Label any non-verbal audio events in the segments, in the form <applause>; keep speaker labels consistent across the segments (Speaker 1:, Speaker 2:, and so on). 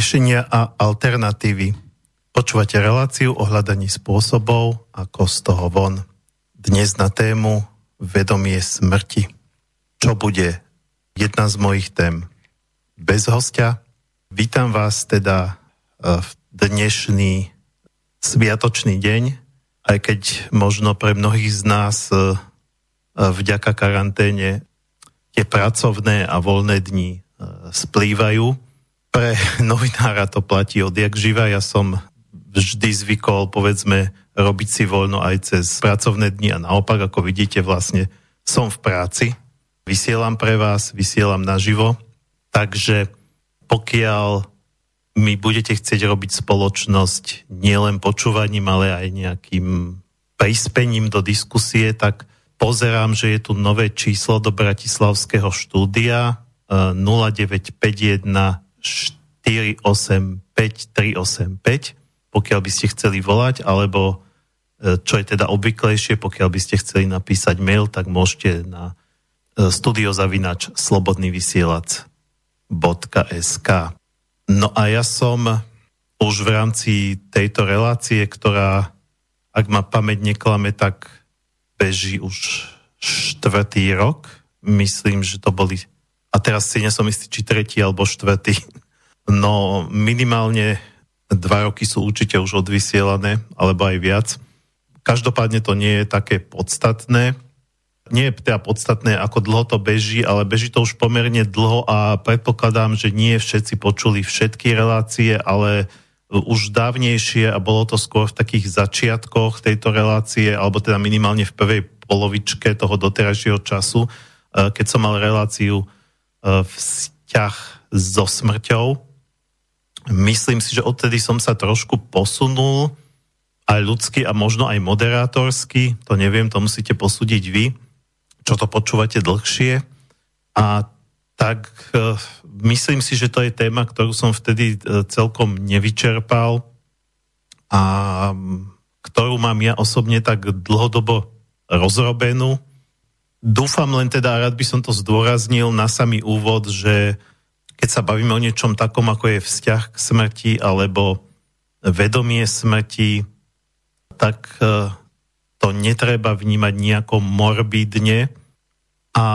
Speaker 1: riešenia a alternatívy. Počúvate reláciu o hľadaní spôsobov, ako z toho von. Dnes na tému vedomie smrti. Čo bude jedna z mojich tém? Bez hostia. Vítam vás teda e, v dnešný sviatočný deň, aj keď možno pre mnohých z nás e, e, vďaka karanténe tie pracovné a voľné dni splývajú pre <laughs> novinára to platí odjak živa. Ja som vždy zvykol, povedzme, robiť si voľno aj cez pracovné dni a naopak, ako vidíte, vlastne som v práci, vysielam pre vás, vysielam naživo, takže pokiaľ mi budete chcieť robiť spoločnosť nielen počúvaním, ale aj nejakým prispením do diskusie, tak pozerám, že je tu nové číslo do Bratislavského štúdia 0951 485 pokiaľ by ste chceli volať, alebo e, čo je teda obvyklejšie, pokiaľ by ste chceli napísať mail, tak môžete na e, studiozavinač slobodnyvysielac.sk No a ja som už v rámci tejto relácie, ktorá, ak ma pamäť neklame, tak beží už štvrtý rok. Myslím, že to boli a teraz si nesom istý, či tretí alebo štvrtý. No minimálne dva roky sú určite už odvysielané, alebo aj viac. Každopádne to nie je také podstatné. Nie je teda podstatné, ako dlho to beží, ale beží to už pomerne dlho a predpokladám, že nie všetci počuli všetky relácie, ale už dávnejšie a bolo to skôr v takých začiatkoch tejto relácie, alebo teda minimálne v prvej polovičke toho doterajšieho času, eh, keď som mal reláciu vzťah so smrťou. Myslím si, že odtedy som sa trošku posunul aj ľudsky a možno aj moderátorsky, to neviem, to musíte posúdiť vy, čo to počúvate dlhšie. A tak e, myslím si, že to je téma, ktorú som vtedy e, celkom nevyčerpal a ktorú mám ja osobne tak dlhodobo rozrobenú Dúfam len teda, rád by som to zdôraznil na samý úvod, že keď sa bavíme o niečom takom, ako je vzťah k smrti alebo vedomie smrti, tak e, to netreba vnímať nejako morbidne. A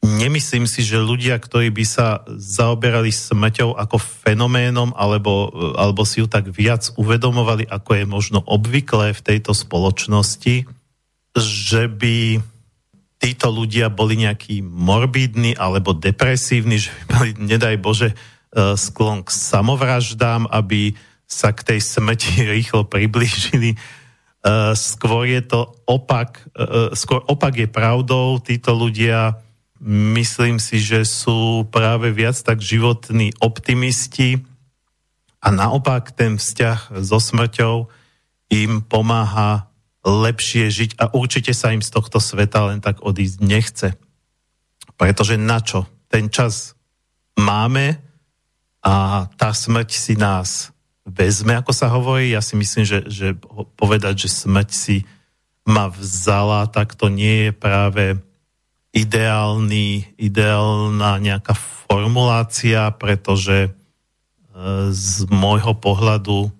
Speaker 1: nemyslím si, že ľudia, ktorí by sa zaoberali smrťou ako fenoménom alebo, e, alebo si ju tak viac uvedomovali, ako je možno obvyklé v tejto spoločnosti, že by títo ľudia boli nejakí morbidní alebo depresívni, že mali, nedaj Bože, e, sklon k samovraždám, aby sa k tej smrti <laughs> rýchlo priblížili. E, skôr je to opak, e, skôr opak je pravdou. Títo ľudia, myslím si, že sú práve viac tak životní optimisti a naopak ten vzťah so smrťou im pomáha lepšie žiť a určite sa im z tohto sveta len tak odísť nechce. Pretože na čo? Ten čas máme a tá smrť si nás vezme, ako sa hovorí. Ja si myslím, že, že povedať, že smrť si ma vzala, tak to nie je práve ideálny, ideálna nejaká formulácia, pretože e, z môjho pohľadu e,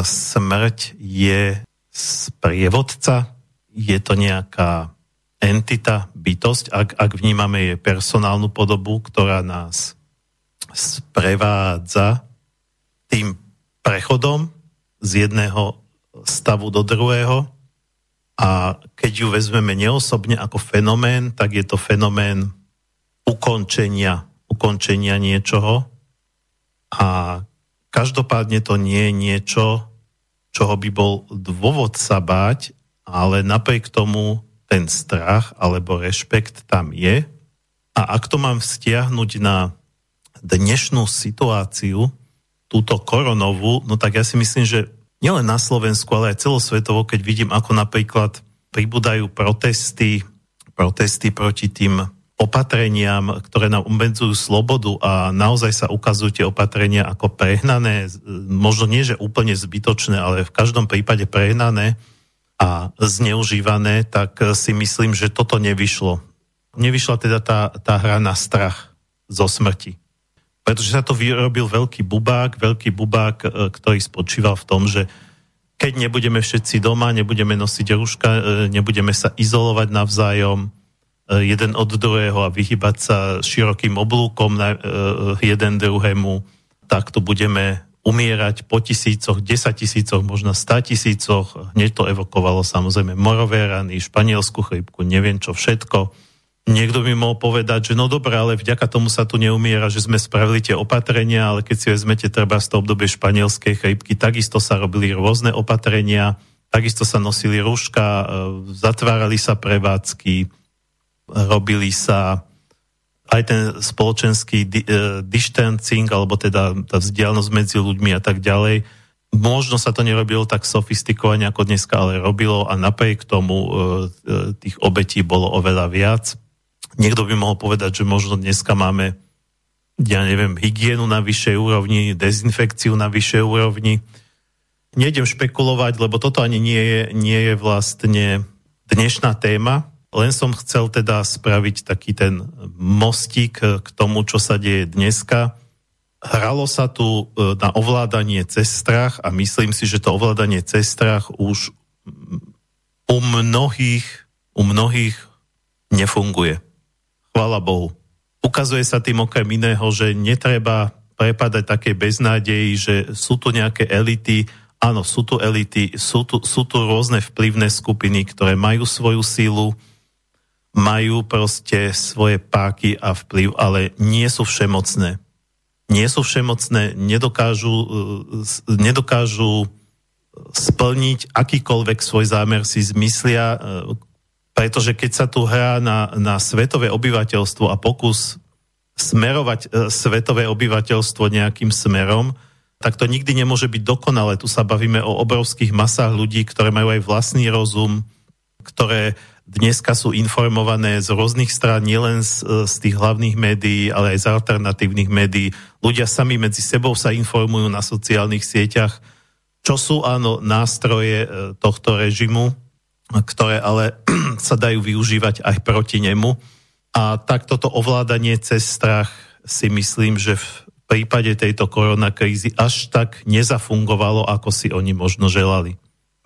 Speaker 1: smrť je sprievodca? Je to nejaká entita, bytosť, ak, ak vnímame jej personálnu podobu, ktorá nás sprevádza tým prechodom z jedného stavu do druhého a keď ju vezmeme neosobne ako fenomén, tak je to fenomén ukončenia, ukončenia niečoho a každopádne to nie je niečo, čoho by bol dôvod sa báť, ale napriek tomu ten strach alebo rešpekt tam je. A ak to mám vztiahnuť na dnešnú situáciu, túto koronovú, no tak ja si myslím, že nielen na Slovensku, ale aj celosvetovo, keď vidím, ako napríklad pribúdajú protesty, protesty proti tým opatreniam, ktoré nám obmedzujú slobodu a naozaj sa ukazujú tie opatrenia ako prehnané, možno nie, že úplne zbytočné, ale v každom prípade prehnané a zneužívané, tak si myslím, že toto nevyšlo. Nevyšla teda tá, tá hra na strach zo smrti. pretože sa to vyrobil veľký bubák, veľký bubák, e, ktorý spočíval v tom, že keď nebudeme všetci doma, nebudeme nosiť ruška, e, nebudeme sa izolovať navzájom jeden od druhého a vyhybať sa širokým oblúkom na jeden druhému, tak to budeme umierať po tisícoch, desať tisícoch, možno sta tisícoch. Hneď to evokovalo samozrejme morové rany, španielskú chrypku, neviem čo všetko Niekto by mohol povedať, že no dobré, ale vďaka tomu sa tu neumiera, že sme spravili tie opatrenia, ale keď si vezmete treba z toho obdobie španielskej chrypky, takisto sa robili rôzne opatrenia, takisto sa nosili rúška, e, zatvárali sa prevádzky, robili sa aj ten spoločenský di- uh, distancing, alebo teda tá vzdialenosť medzi ľuďmi a tak ďalej. Možno sa to nerobilo tak sofistikovane ako dneska, ale robilo a napriek tomu uh, tých obetí bolo oveľa viac. Niekto by mohol povedať, že možno dneska máme, ja neviem, hygienu na vyššej úrovni, dezinfekciu na vyššej úrovni. Nejdem špekulovať, lebo toto ani nie je, nie je vlastne dnešná téma, len som chcel teda spraviť taký ten mostík k tomu, čo sa deje dneska. Hralo sa tu e, na ovládanie cez strach a myslím si, že to ovládanie cez strach už u mnohých, u mnohých nefunguje. Chvala Bohu. Ukazuje sa tým okrem iného, že netreba prepadať také beznádeji, že sú tu nejaké elity, áno, sú tu elity, sú tu, sú tu rôzne vplyvné skupiny, ktoré majú svoju sílu, majú proste svoje páky a vplyv, ale nie sú všemocné. Nie sú všemocné, nedokážu, nedokážu splniť akýkoľvek svoj zámer si zmyslia, pretože keď sa tu hrá na, na svetové obyvateľstvo a pokus smerovať e, svetové obyvateľstvo nejakým smerom, tak to nikdy nemôže byť dokonalé. Tu sa bavíme o obrovských masách ľudí, ktoré majú aj vlastný rozum, ktoré dneska sú informované z rôznych strán, nielen z, e, z tých hlavných médií, ale aj z alternatívnych médií. Ľudia sami medzi sebou sa informujú na sociálnych sieťach, čo sú áno nástroje e, tohto režimu, ktoré ale <clears throat> sa dajú využívať aj proti nemu. A tak toto ovládanie cez strach si myslím, že v prípade tejto koronakrízy až tak nezafungovalo, ako si oni možno želali.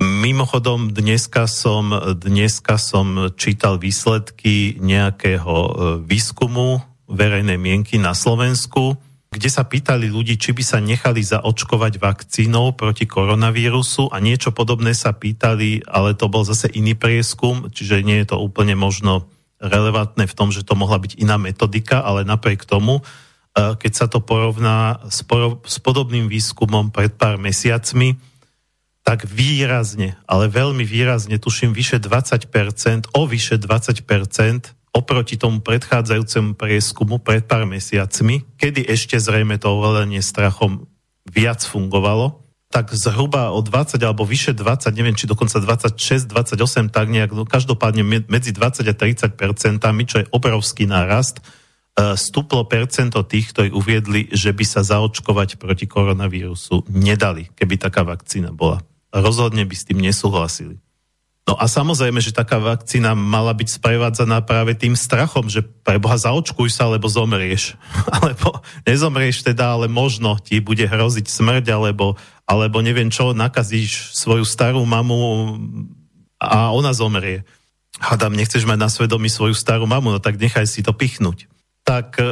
Speaker 1: Mimochodom, dneska som, dneska som čítal výsledky nejakého e, výskumu verejnej mienky na Slovensku, kde sa pýtali ľudí, či by sa nechali zaočkovať vakcínou proti koronavírusu a niečo podobné sa pýtali, ale to bol zase iný prieskum, čiže nie je to úplne možno relevantné v tom, že to mohla byť iná metodika, ale napriek tomu, e, keď sa to porovná s, porov, s podobným výskumom pred pár mesiacmi, tak výrazne, ale veľmi výrazne, tuším vyše 20%, o vyše 20% oproti tomu predchádzajúcemu prieskumu pred pár mesiacmi, kedy ešte zrejme to ovládanie strachom viac fungovalo, tak zhruba o 20 alebo vyše 20, neviem či dokonca 26, 28, tak nejak, no každopádne medzi 20 a 30 percentami, čo je obrovský nárast, e, stúplo percento tých, ktorí uviedli, že by sa zaočkovať proti koronavírusu nedali, keby taká vakcína bola. Rozhodne by s tým nesúhlasili. No a samozrejme, že taká vakcína mala byť sprevádzaná práve tým strachom, že pre Boha zaočkuj sa, alebo zomrieš. <laughs> alebo nezomrieš teda, ale možno ti bude hroziť smrť, alebo, alebo neviem čo, nakazíš svoju starú mamu a ona zomrie. Hadam, nechceš mať na svedomí svoju starú mamu, no tak nechaj si to pichnúť. Tak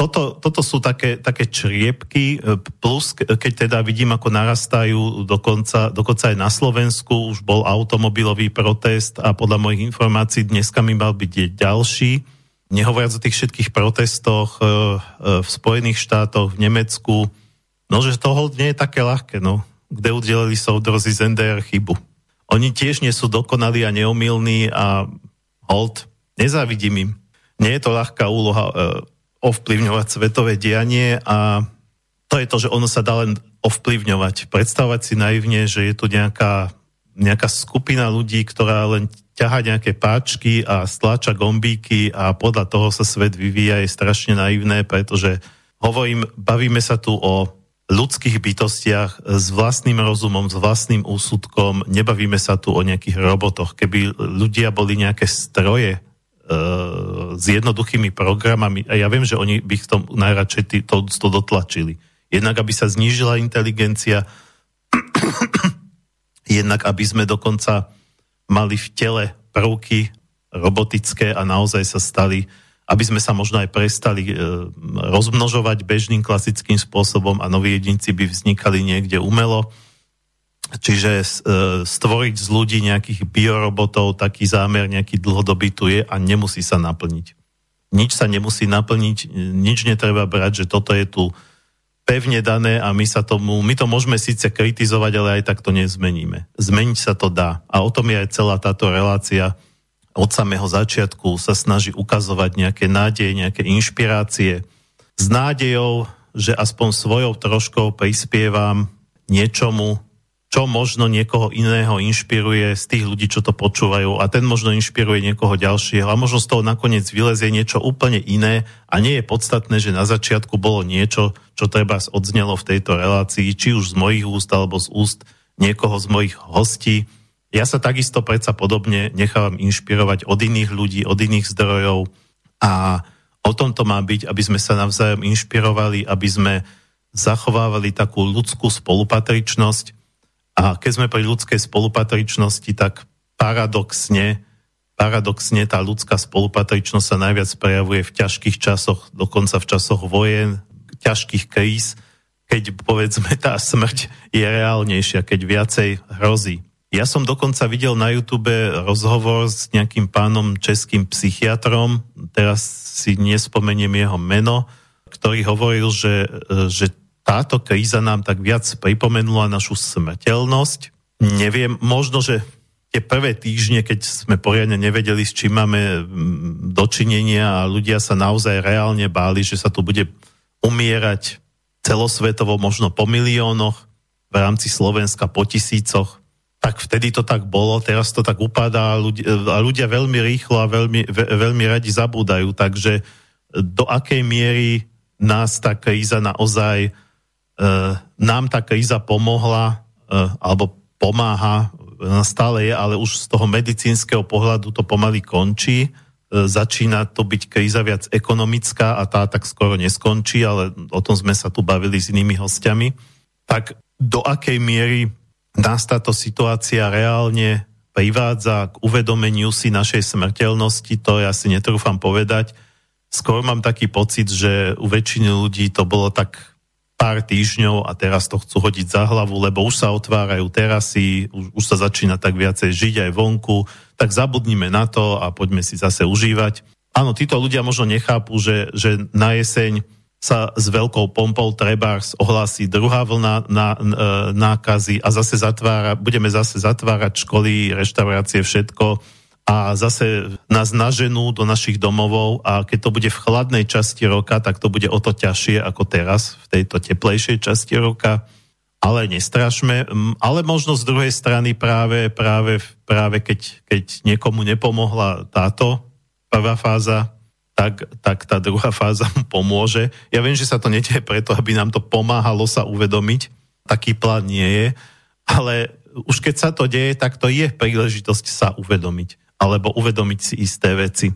Speaker 1: toto, toto sú také, také čriepky, e, plus keď teda vidím, ako narastajú dokonca, dokonca aj na Slovensku, už bol automobilový protest a podľa mojich informácií dneska mi mal byť ďalší. Nehovoriac o tých všetkých protestoch e, e, v Spojených štátoch, v Nemecku, no že toho nie je také ľahké, no, kde udelili soudrozi z NDR chybu. Oni tiež nie sú dokonalí a neomilní a hold, nezávidím im. Nie je to ľahká úloha ovplyvňovať svetové dianie a to je to, že ono sa dá len ovplyvňovať. Predstavovať si naivne, že je tu nejaká, nejaká skupina ľudí, ktorá len ťaha nejaké páčky a stláča gombíky a podľa toho sa svet vyvíja, je strašne naivné, pretože hovorím, bavíme sa tu o ľudských bytostiach s vlastným rozumom, s vlastným úsudkom, nebavíme sa tu o nejakých robotoch. Keby ľudia boli nejaké stroje, s jednoduchými programami. A ja viem, že oni by v tom najradšej to, to dotlačili. Jednak, aby sa znížila inteligencia, <clears throat> jednak, aby sme dokonca mali v tele prvky robotické a naozaj sa stali aby sme sa možno aj prestali e, rozmnožovať bežným klasickým spôsobom a noví jedinci by vznikali niekde umelo. Čiže e, stvoriť z ľudí nejakých biorobotov, taký zámer nejaký dlhodobý tu je a nemusí sa naplniť. Nič sa nemusí naplniť, nič netreba brať, že toto je tu pevne dané a my sa tomu, my to môžeme síce kritizovať, ale aj tak to nezmeníme. Zmeniť sa to dá. A o tom je aj celá táto relácia, od samého začiatku sa snaží ukazovať nejaké nádeje, nejaké inšpirácie s nádejou, že aspoň svojou troškou prispievam niečomu, čo možno niekoho iného inšpiruje z tých ľudí, čo to počúvajú a ten možno inšpiruje niekoho ďalšieho a možno z toho nakoniec vylezie niečo úplne iné a nie je podstatné, že na začiatku bolo niečo, čo treba odznelo v tejto relácii, či už z mojich úst alebo z úst niekoho z mojich hostí, ja sa takisto predsa podobne nechávam inšpirovať od iných ľudí, od iných zdrojov a o tom to má byť, aby sme sa navzájom inšpirovali, aby sme zachovávali takú ľudskú spolupatričnosť a keď sme pri ľudskej spolupatričnosti, tak paradoxne, paradoxne tá ľudská spolupatričnosť sa najviac prejavuje v ťažkých časoch, dokonca v časoch vojen, ťažkých kríz, keď povedzme tá smrť je reálnejšia, keď viacej hrozí. Ja som dokonca videl na YouTube rozhovor s nejakým pánom českým psychiatrom, teraz si nespomeniem jeho meno, ktorý hovoril, že, že táto kríza nám tak viac pripomenula našu smrteľnosť. Neviem, možno, že tie prvé týždne, keď sme poriadne nevedeli, s čím máme mm, dočinenia a ľudia sa naozaj reálne báli, že sa tu bude umierať celosvetovo možno po miliónoch, v rámci Slovenska po tisícoch tak vtedy to tak bolo, teraz to tak upadá a ľudia, a ľudia veľmi rýchlo a veľmi, ve, veľmi radi zabúdajú, takže do akej miery nás tá kríza naozaj, nám tá kríza pomohla, e, alebo pomáha, stále je, ale už z toho medicínskeho pohľadu to pomaly končí, e, začína to byť kríza viac ekonomická a tá tak skoro neskončí, ale o tom sme sa tu bavili s inými hostiami, tak do akej miery nás táto situácia reálne privádza k uvedomeniu si našej smrteľnosti, to ja si netrúfam povedať. Skôr mám taký pocit, že u väčšiny ľudí to bolo tak pár týždňov a teraz to chcú hodiť za hlavu, lebo už sa otvárajú terasy, už, už sa začína tak viacej žiť aj vonku, tak zabudnime na to a poďme si zase užívať. Áno, títo ľudia možno nechápu, že, že na jeseň sa s veľkou pompou trebárs ohlási druhá vlna na, e, nákazy a zase zatvára, budeme zase zatvárať školy, reštaurácie, všetko a zase nás naženú do našich domovov a keď to bude v chladnej časti roka, tak to bude o to ťažšie ako teraz v tejto teplejšej časti roka. Ale nestrašme, ale možno z druhej strany práve, práve, práve keď, keď niekomu nepomohla táto prvá fáza, tak, tak tá druhá <laughs> fáza mu pomôže. Ja viem, že sa to nedieje preto, aby nám to pomáhalo sa uvedomiť. Taký plán nie je. Ale už keď sa to deje, tak to je príležitosť sa uvedomiť. Alebo uvedomiť si isté veci.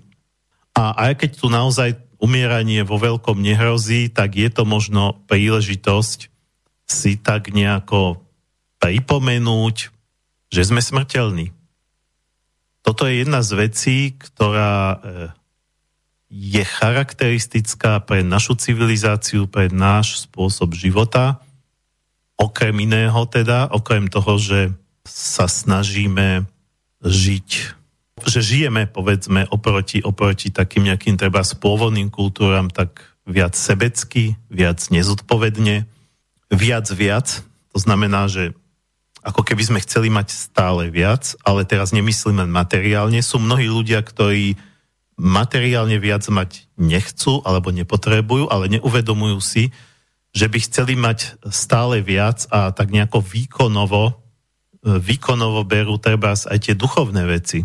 Speaker 1: A aj keď tu naozaj umieranie vo veľkom nehrozí, tak je to možno príležitosť si tak nejako pripomenúť, že sme smrteľní. Toto je jedna z vecí, ktorá eh, je charakteristická pre našu civilizáciu, pre náš spôsob života. Okrem iného teda, okrem toho, že sa snažíme žiť, že žijeme, povedzme, oproti, oproti takým nejakým treba spôvodným kultúram, tak viac sebecky, viac nezodpovedne, viac viac. To znamená, že ako keby sme chceli mať stále viac, ale teraz nemyslíme materiálne. Sú mnohí ľudia, ktorí materiálne viac mať nechcú alebo nepotrebujú, ale neuvedomujú si, že by chceli mať stále viac a tak nejako výkonovo, e, výkonovo berú treba aj tie duchovné veci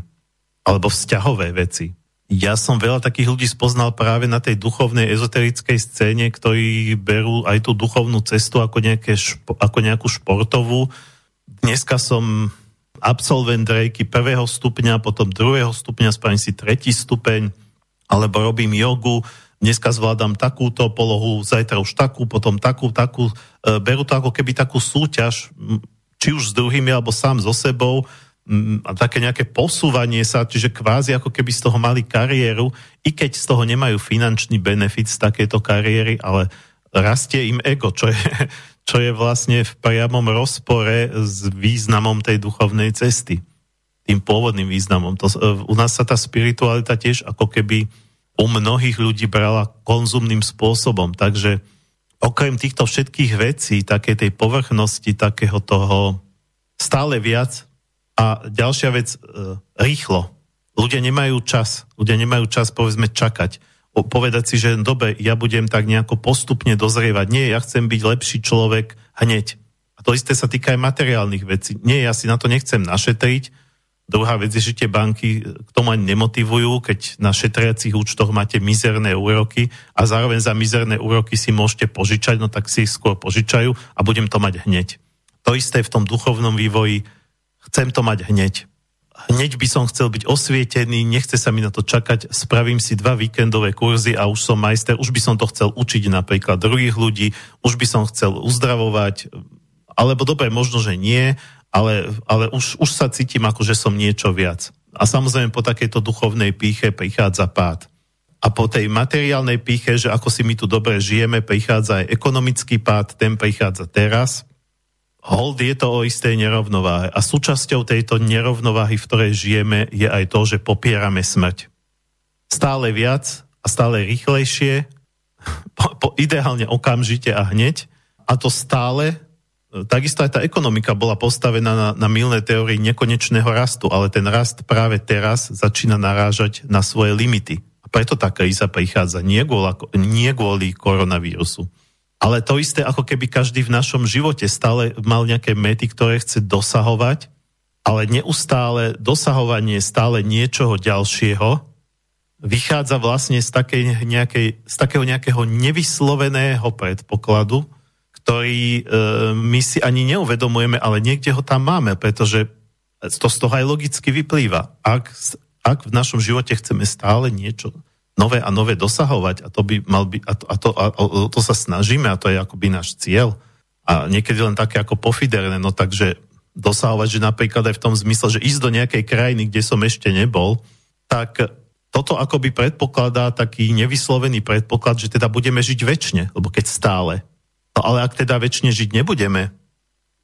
Speaker 1: alebo vzťahové veci. Ja som veľa takých ľudí spoznal práve na tej duchovnej ezoterickej scéne, ktorí berú aj tú duchovnú cestu ako, nejaké, ako nejakú športovú. Dneska som absolvent rejky prvého stupňa, potom druhého stupňa, spravím si tretí stupeň alebo robím jogu, dneska zvládam takúto polohu, zajtra už takú, potom takú, takú. E, berú to ako keby takú súťaž, či už s druhými, alebo sám so sebou, také nejaké posúvanie sa, čiže kvázi ako keby z toho mali kariéru, i keď z toho nemajú finančný benefit z takéto kariéry, ale rastie im ego, čo je, <laughs> čo je vlastne v priamom rozpore s významom tej duchovnej cesty. Tým pôvodným významom. To, u nás sa tá spiritualita tiež ako keby u mnohých ľudí brala konzumným spôsobom. Takže okrem týchto všetkých vecí, také tej povrchnosti, takého toho stále viac a ďalšia vec, e, rýchlo. Ľudia nemajú čas. Ľudia nemajú čas, povedzme, čakať. Povedať si, že dobe, ja budem tak nejako postupne dozrievať. Nie, ja chcem byť lepší človek hneď. A to isté sa týka aj materiálnych vecí. Nie, ja si na to nechcem našetriť. Druhá vec je, že tie banky k tomu ani nemotivujú, keď na šetriacich účtoch máte mizerné úroky a zároveň za mizerné úroky si môžete požičať, no tak si ich skôr požičajú a budem to mať hneď. To isté v tom duchovnom vývoji chcem to mať hneď. Hneď by som chcel byť osvietený, nechce sa mi na to čakať, spravím si dva víkendové kurzy a už som majster, už by som to chcel učiť napríklad druhých ľudí, už by som chcel uzdravovať, alebo dobre, možno, že nie, ale, ale už, už sa cítim ako, že som niečo viac. A samozrejme po takejto duchovnej píche prichádza pád. A po tej materiálnej píche, že ako si my tu dobre žijeme, prichádza aj ekonomický pád, ten prichádza teraz hold je to o istej nerovnováhe. A súčasťou tejto nerovnováhy, v ktorej žijeme, je aj to, že popierame smrť. Stále viac a stále rýchlejšie, <laughs> po, po, ideálne okamžite a hneď. A to stále, takisto aj tá ekonomika bola postavená na, na milné teórii nekonečného rastu, ale ten rast práve teraz začína narážať na svoje limity. A preto tá kríza prichádza nie kvôli, nie kvôli koronavírusu. Ale to isté, ako keby každý v našom živote stále mal nejaké mety, ktoré chce dosahovať, ale neustále dosahovanie stále niečoho ďalšieho vychádza vlastne z, takej nejakej, z takého nejakého nevysloveného predpokladu, ktorý e, my si ani neuvedomujeme, ale niekde ho tam máme, pretože to z toho aj logicky vyplýva. Ak, ak v našom živote chceme stále niečo nové a nové dosahovať a to by mal byť, a to, a to, a to sa snažíme a to je akoby náš cieľ a niekedy len také ako pofiderné, no takže dosahovať, že napríklad aj v tom zmysle, že ísť do nejakej krajiny, kde som ešte nebol, tak toto akoby predpokladá taký nevyslovený predpoklad, že teda budeme žiť väčšine, lebo keď stále. No ale ak teda väčšine žiť nebudeme,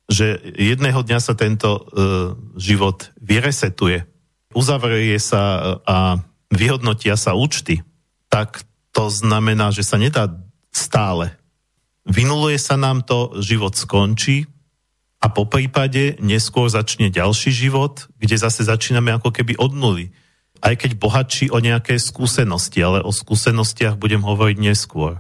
Speaker 1: že jedného dňa sa tento uh, život vyresetuje, uzavrie sa a vyhodnotia sa účty, tak to znamená, že sa nedá stále. Vynuluje sa nám to, život skončí a po prípade neskôr začne ďalší život, kde zase začíname ako keby od nuly. Aj keď bohatší o nejaké skúsenosti, ale o skúsenostiach budem hovoriť neskôr.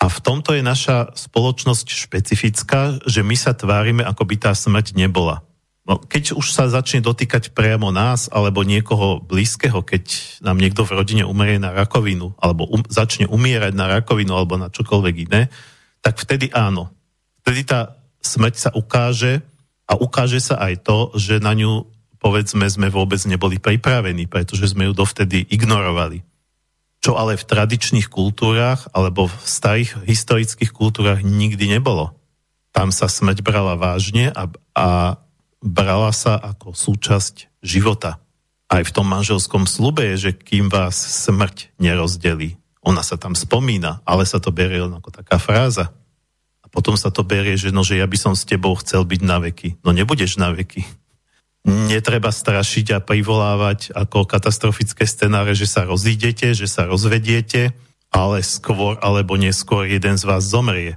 Speaker 1: A v tomto je naša spoločnosť špecifická, že my sa tvárime, ako by tá smrť nebola. No, keď už sa začne dotýkať priamo nás alebo niekoho blízkeho, keď nám niekto v rodine umerie na rakovinu alebo um, začne umierať na rakovinu alebo na čokoľvek iné, tak vtedy áno. Vtedy tá smrť sa ukáže a ukáže sa aj to, že na ňu povedzme sme vôbec neboli pripravení, pretože sme ju dovtedy ignorovali. Čo ale v tradičných kultúrach alebo v starých historických kultúrach nikdy nebolo. Tam sa smrť brala vážne a, a brala sa ako súčasť života. Aj v tom manželskom slube je, že kým vás smrť nerozdelí. Ona sa tam spomína, ale sa to berie len ako taká fráza. A potom sa to berie, že no, že ja by som s tebou chcel byť na veky. No nebudeš na veky. Netreba strašiť a privolávať ako katastrofické scenáre, že sa rozídete, že sa rozvediete, ale skôr alebo neskôr jeden z vás zomrie.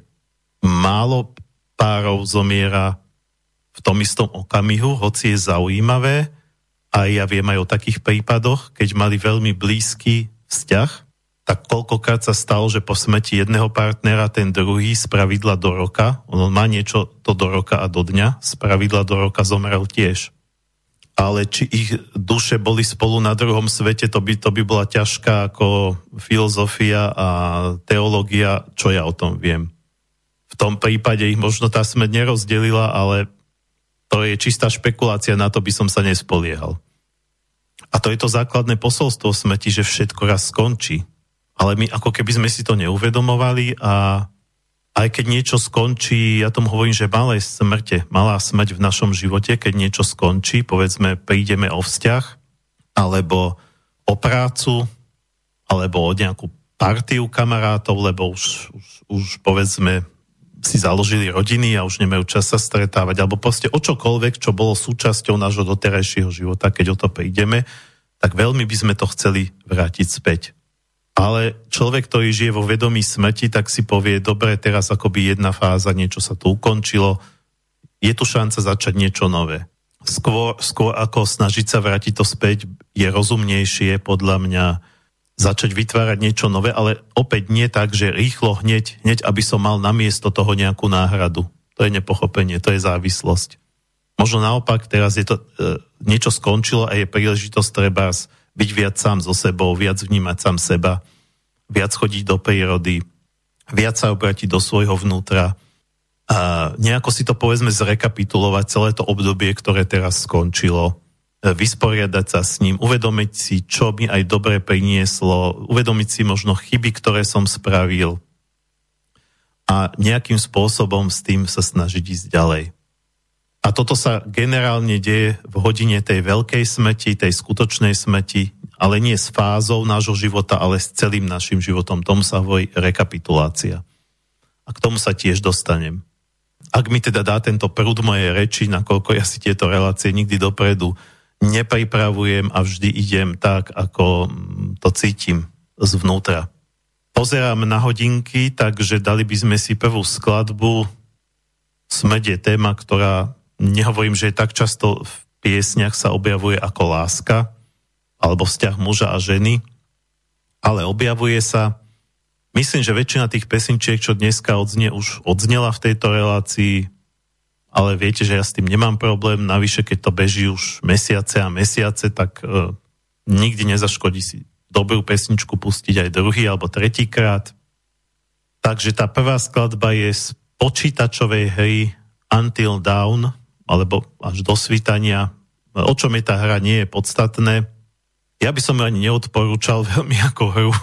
Speaker 1: Málo párov zomiera v tom istom okamihu, hoci je zaujímavé, a ja viem aj o takých prípadoch, keď mali veľmi blízky vzťah, tak koľkokrát sa stalo, že po smeti jedného partnera ten druhý z pravidla do roka, on má niečo to do roka a do dňa, z pravidla do roka zomrel tiež. Ale či ich duše boli spolu na druhom svete, to by, to by bola ťažká ako filozofia a teológia, čo ja o tom viem. V tom prípade ich možno tá smet nerozdelila, ale to je čistá špekulácia, na to by som sa nespoliehal. A to je to základné posolstvo smrti, že všetko raz skončí. Ale my ako keby sme si to neuvedomovali a aj keď niečo skončí, ja tomu hovorím, že malé smrte, malá smrť v našom živote, keď niečo skončí, povedzme, prídeme o vzťah, alebo o prácu, alebo o nejakú partiu kamarátov, lebo už, už, už povedzme si založili rodiny a už nemajú čas sa stretávať, alebo proste o čokoľvek, čo bolo súčasťou nášho doterajšieho života, keď o to prídeme, tak veľmi by sme to chceli vrátiť späť. Ale človek, ktorý žije vo vedomí smrti, tak si povie, dobre, teraz akoby jedna fáza, niečo sa tu ukončilo, je tu šanca začať niečo nové. Skôr, skôr ako snažiť sa vrátiť to späť, je rozumnejšie podľa mňa začať vytvárať niečo nové, ale opäť nie tak, že rýchlo hneď, hneď, aby som mal namiesto toho nejakú náhradu. To je nepochopenie, to je závislosť. Možno naopak, teraz je to, e, niečo skončilo a je príležitosť treba byť viac sám so sebou, viac vnímať sám seba, viac chodiť do prírody, viac sa obratiť do svojho vnútra a nejako si to povedzme zrekapitulovať celé to obdobie, ktoré teraz skončilo vysporiadať sa s ním, uvedomiť si, čo mi aj dobre prinieslo, uvedomiť si možno chyby, ktoré som spravil a nejakým spôsobom s tým sa snažiť ísť ďalej. A toto sa generálne deje v hodine tej veľkej smeti, tej skutočnej smeti, ale nie s fázou nášho života, ale s celým našim životom. Tomu sa hovorí rekapitulácia. A k tomu sa tiež dostanem. Ak mi teda dá tento prúd mojej reči, nakoľko ja si tieto relácie nikdy dopredu nepripravujem a vždy idem tak, ako to cítim zvnútra. Pozerám na hodinky, takže dali by sme si prvú skladbu. Smed je téma, ktorá nehovorím, že je tak často v piesniach sa objavuje ako láska alebo vzťah muža a ženy, ale objavuje sa. Myslím, že väčšina tých pesničiek, čo dneska odznie, už odznela v tejto relácii ale viete, že ja s tým nemám problém. Navyše, keď to beží už mesiace a mesiace, tak e, nikdy nezaškodí si dobrú pesničku pustiť aj druhý alebo tretíkrát. Takže tá prvá skladba je z počítačovej hry Until Down, alebo až do svítania. O čom je tá hra, nie je podstatné. Ja by som ju ani neodporúčal <laughs> veľmi ako hru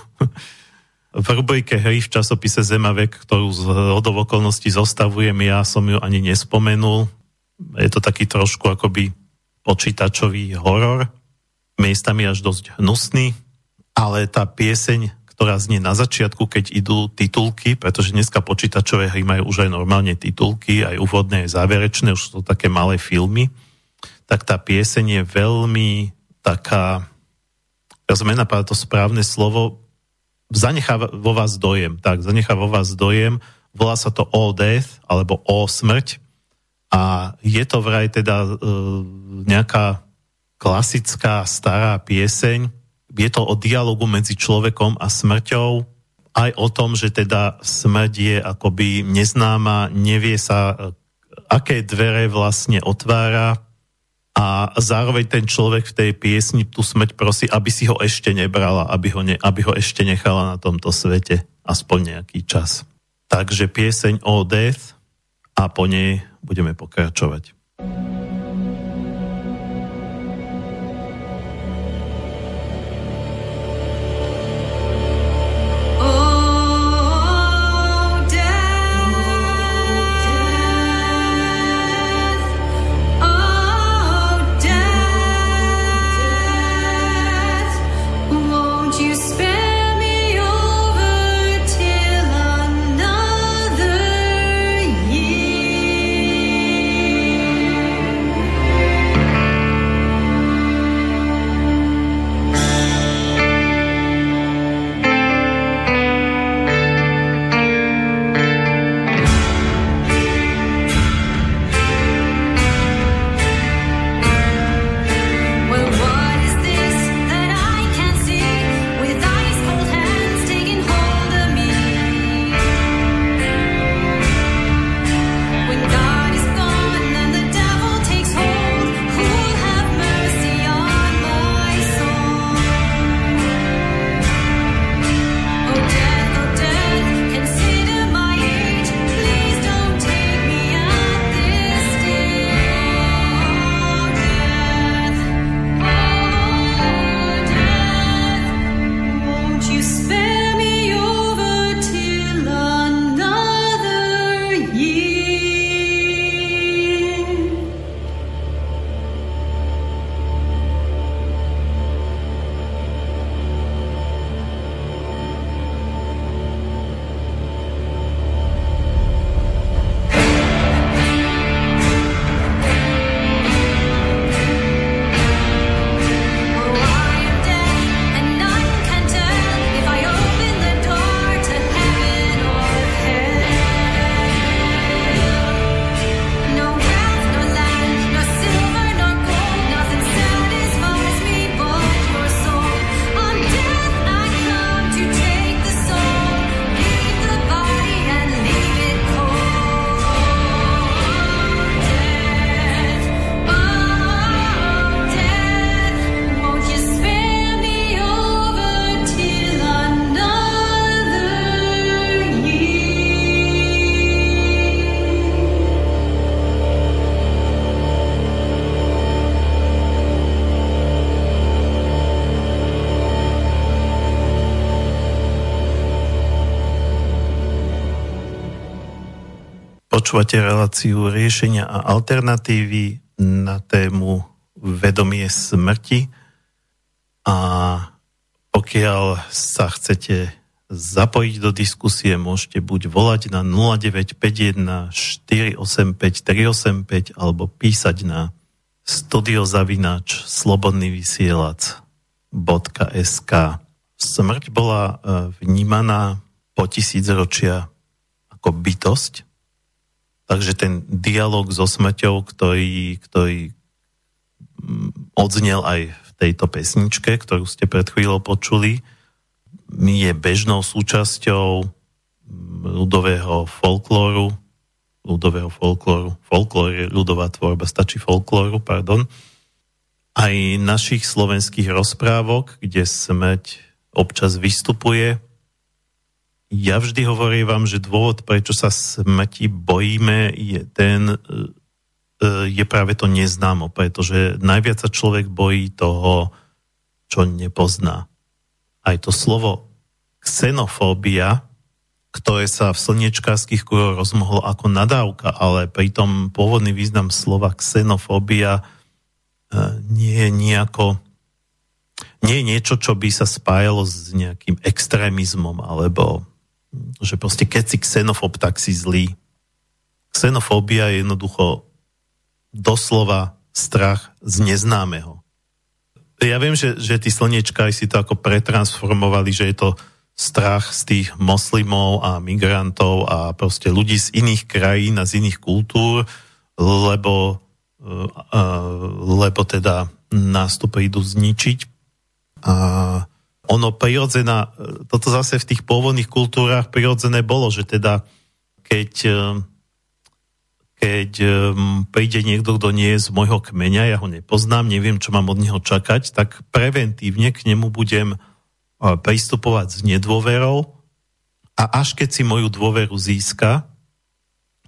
Speaker 1: v rubrike hry v časopise Zemavek, ktorú z hodov okolností zostavujem, ja som ju ani nespomenul. Je to taký trošku akoby počítačový horor, miestami až dosť hnusný, ale tá pieseň, ktorá znie na začiatku, keď idú titulky, pretože dneska počítačové hry majú už aj normálne titulky, aj úvodné, aj záverečné, už sú to také malé filmy, tak tá pieseň je veľmi taká, ja som nenapadá to správne slovo, zanechá vo vás dojem. Tak, zanechá vo vás dojem. Volá sa to All Death, alebo O smrť. A je to vraj teda e, nejaká klasická stará pieseň. Je to o dialogu medzi človekom a smrťou. Aj o tom, že teda smrť je akoby neznáma, nevie sa, e, aké dvere vlastne otvára a zároveň ten človek v tej piesni tú smrť prosí, aby si ho ešte nebrala, aby ho, ne, aby ho ešte nechala na tomto svete aspoň nejaký čas. Takže pieseň o Death a po nej budeme pokračovať. Počúvate reláciu riešenia a alternatívy na tému vedomie smrti. A pokiaľ sa chcete zapojiť do diskusie, môžete buď volať na 0951 485 385 alebo písať na studiozavináč slobodnyvysielac.sk Smrť bola e, vnímaná po tisícročia ako bytosť, Takže ten dialog so smrťou, ktorý, ktorý mm, odznel aj v tejto pesničke, ktorú ste pred chvíľou počuli, je bežnou súčasťou mm, ľudového folklóru, ľudového folklóru, folklór je ľudová tvorba, stačí folklóru, pardon, aj našich slovenských rozprávok, kde smrť občas vystupuje, ja vždy hovorím vám, že dôvod, prečo sa smrti bojíme, je ten, e, e, je práve to neznámo, pretože najviac sa človek bojí toho, čo nepozná. Aj to slovo xenofóbia, ktoré sa v slniečkárských kruhoch rozmohlo ako nadávka, ale pritom pôvodný význam slova xenofóbia e, nie je nejako nie je niečo, čo by sa spájalo s nejakým extrémizmom alebo že proste keď si xenofob, tak si zlý. Xenofóbia je jednoducho doslova strach z neznámeho. Ja viem, že, že tí slniečkári si to ako pretransformovali, že je to strach z tých moslimov a migrantov a proste ľudí z iných krajín a z iných kultúr, lebo, uh, lebo teda nás prídu zničiť. A ono prirodzená, toto zase v tých pôvodných kultúrach prirodzené bolo, že teda keď, eh, keď eh, príde niekto, kto nie je z môjho kmeňa, ja ho nepoznám, neviem, čo mám od neho čakať, tak preventívne k nemu budem eh, pristupovať s nedôverou a až keď si moju dôveru získa,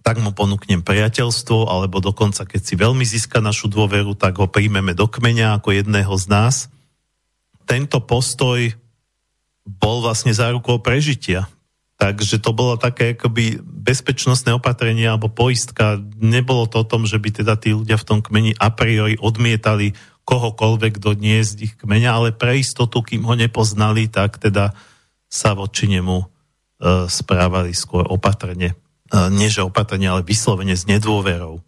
Speaker 1: tak mu ponúknem priateľstvo, alebo dokonca keď si veľmi získa našu dôveru, tak ho príjmeme do kmeňa ako jedného z nás tento postoj bol vlastne zárukou prežitia. Takže to bolo také akoby bezpečnostné opatrenie alebo poistka. Nebolo to o tom, že by teda tí ľudia v tom kmeni a priori odmietali kohokoľvek, kto nie z ich kmeňa, ale pre istotu, kým ho nepoznali, tak teda sa voči nemu e, správali skôr opatrne. E, nie, že opatrne, ale vyslovene s nedôverou.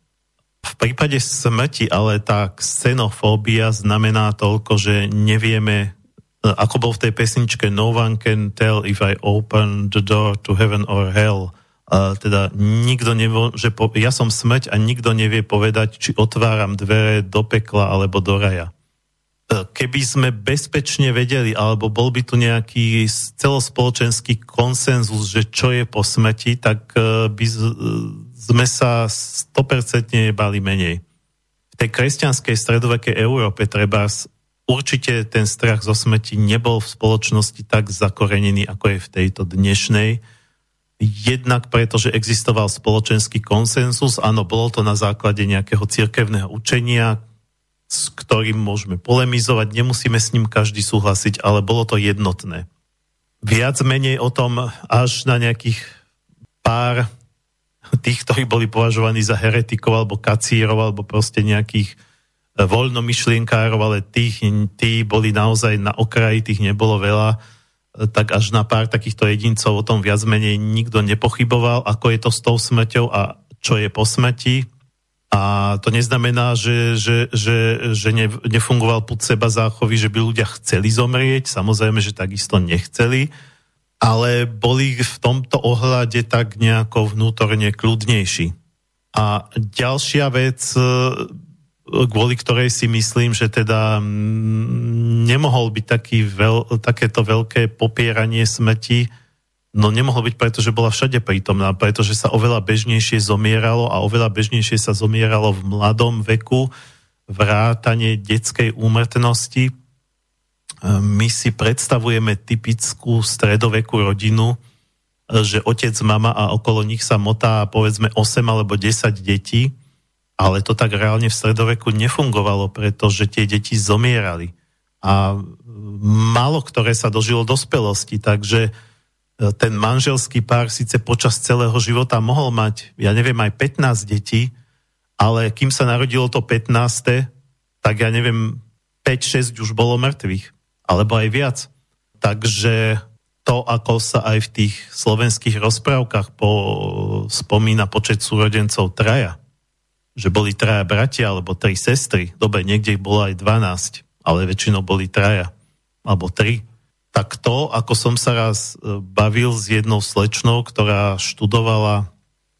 Speaker 1: V prípade smrti ale tá xenofóbia znamená toľko, že nevieme, e, ako bol v tej pesničke No one can tell if I open the door to heaven or hell. A teda nikto nevie, že po, ja som smrť a nikto nevie povedať, či otváram dvere do pekla alebo do raja. E, keby sme bezpečne vedeli, alebo bol by tu nejaký celospoločenský konsenzus, že čo je po smrti, tak e, by sme sa 100% bali menej. V tej kresťanskej stredovekej Európe treba určite ten strach zo smrti nebol v spoločnosti tak zakorenený, ako je v tejto dnešnej. Jednak preto, že existoval spoločenský konsensus, áno, bolo to na základe nejakého cirkevného učenia, s ktorým môžeme polemizovať, nemusíme s ním každý súhlasiť, ale bolo to jednotné. Viac menej o tom až na nejakých pár tých, ktorí boli považovaní za heretikov alebo kacírov alebo proste nejakých e, voľnomyšlienkárov, ale tých, tí boli naozaj na okraji, tých nebolo veľa, e, tak až na pár takýchto jedincov o tom viac menej nikto nepochyboval, ako je to s tou smrťou a čo je po smrti. A to neznamená, že, že, že, že ne, nefungoval put seba záchovy, že by ľudia chceli zomrieť, samozrejme, že takisto nechceli, ale boli v tomto ohľade tak nejako vnútorne kľudnejší. A ďalšia vec, e, kvôli ktorej si myslím, že teda nemohol byť taký veľ, takéto veľké popieranie smrti, no nemohol byť, pretože bola všade prítomná, pretože sa oveľa bežnejšie zomieralo a oveľa bežnejšie sa zomieralo v mladom veku, vrátanie detskej úmrtnosti, my si predstavujeme typickú stredovekú rodinu, že otec, mama a okolo nich sa motá povedzme 8 alebo 10 detí, ale to tak reálne v stredoveku nefungovalo, pretože tie deti zomierali. A málo ktoré sa dožilo dospelosti, takže ten manželský pár síce počas celého života mohol mať, ja neviem, aj 15 detí, ale kým sa narodilo to 15., tak ja neviem, 5-6 už bolo mŕtvych, alebo aj viac. Takže to, ako sa aj v tých slovenských rozprávkach po, spomína počet súrodencov traja, že boli traja bratia alebo tri sestry, dobre, niekde ich bolo aj 12, ale väčšinou boli traja alebo tri. Tak to, ako som sa raz e, bavil s jednou slečnou, ktorá študovala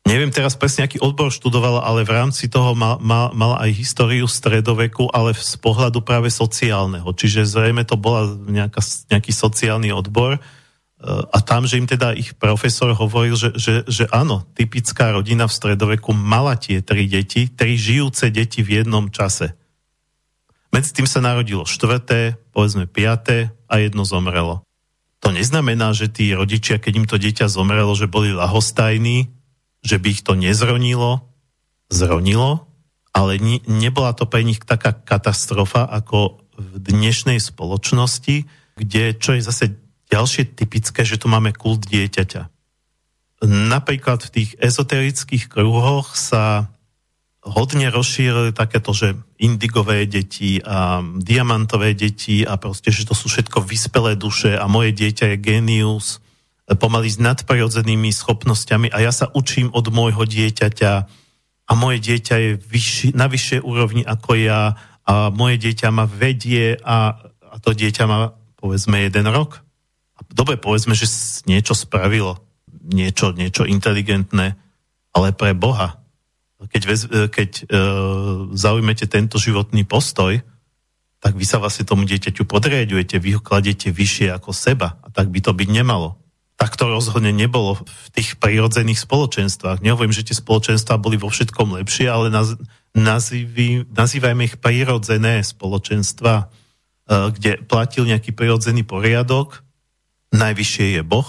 Speaker 1: neviem teraz presne, aký odbor študovala, ale v rámci toho mal, mal, mala aj históriu stredoveku, ale z pohľadu práve sociálneho. Čiže zrejme to bola nejaká, nejaký sociálny odbor. E, a tam, že im teda ich profesor hovoril, že, že, že áno, typická rodina v stredoveku mala tie tri deti, tri žijúce deti v jednom čase. Medzi tým sa narodilo štvrté, povedzme piaté a jedno zomrelo. To neznamená, že tí rodičia, keď im to dieťa zomrelo, že boli lahostajní, že by ich to nezronilo, zronilo, ale nebola to pre nich taká katastrofa ako v dnešnej spoločnosti, kde, čo je zase ďalšie typické, že tu máme kult dieťaťa. Napríklad v tých ezoterických kruhoch sa hodne rozšírili takéto, že indigové deti a diamantové deti a proste, že to sú všetko vyspelé duše a moje dieťa je genius pomaly s nadprirodzenými schopnosťami a ja sa učím od môjho dieťaťa a moje dieťa je vyšši, na vyššej úrovni ako ja a moje dieťa ma vedie a, a to dieťa má povedzme jeden rok. A dobre, povedzme, že niečo spravilo, niečo, niečo inteligentné, ale pre Boha. Keď, vez, keď e, zaujmete tento životný postoj, tak vy sa vlastne tomu dieťaťu podriadujete, vy ho kladete vyššie ako seba a tak by to byť nemalo tak to rozhodne nebolo v tých prírodzených spoločenstvách. Nehovorím, že tie spoločenstvá boli vo všetkom lepšie, ale naz, nazývi, nazývajme ich prírodzené spoločenstva, e, kde platil nejaký prírodzený poriadok. Najvyššie je Boh,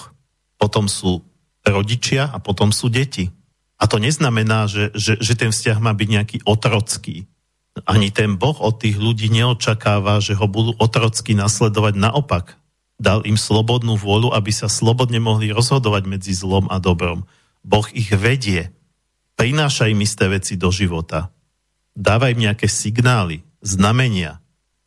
Speaker 1: potom sú rodičia a potom sú deti. A to neznamená, že, že, že ten vzťah má byť nejaký otrocký. Ani ten Boh od tých ľudí neočakáva, že ho budú otrocky nasledovať. Naopak, dal im slobodnú vôľu, aby sa slobodne mohli rozhodovať medzi zlom a dobrom. Boh ich vedie, prináša im isté veci do života, dáva im nejaké signály, znamenia.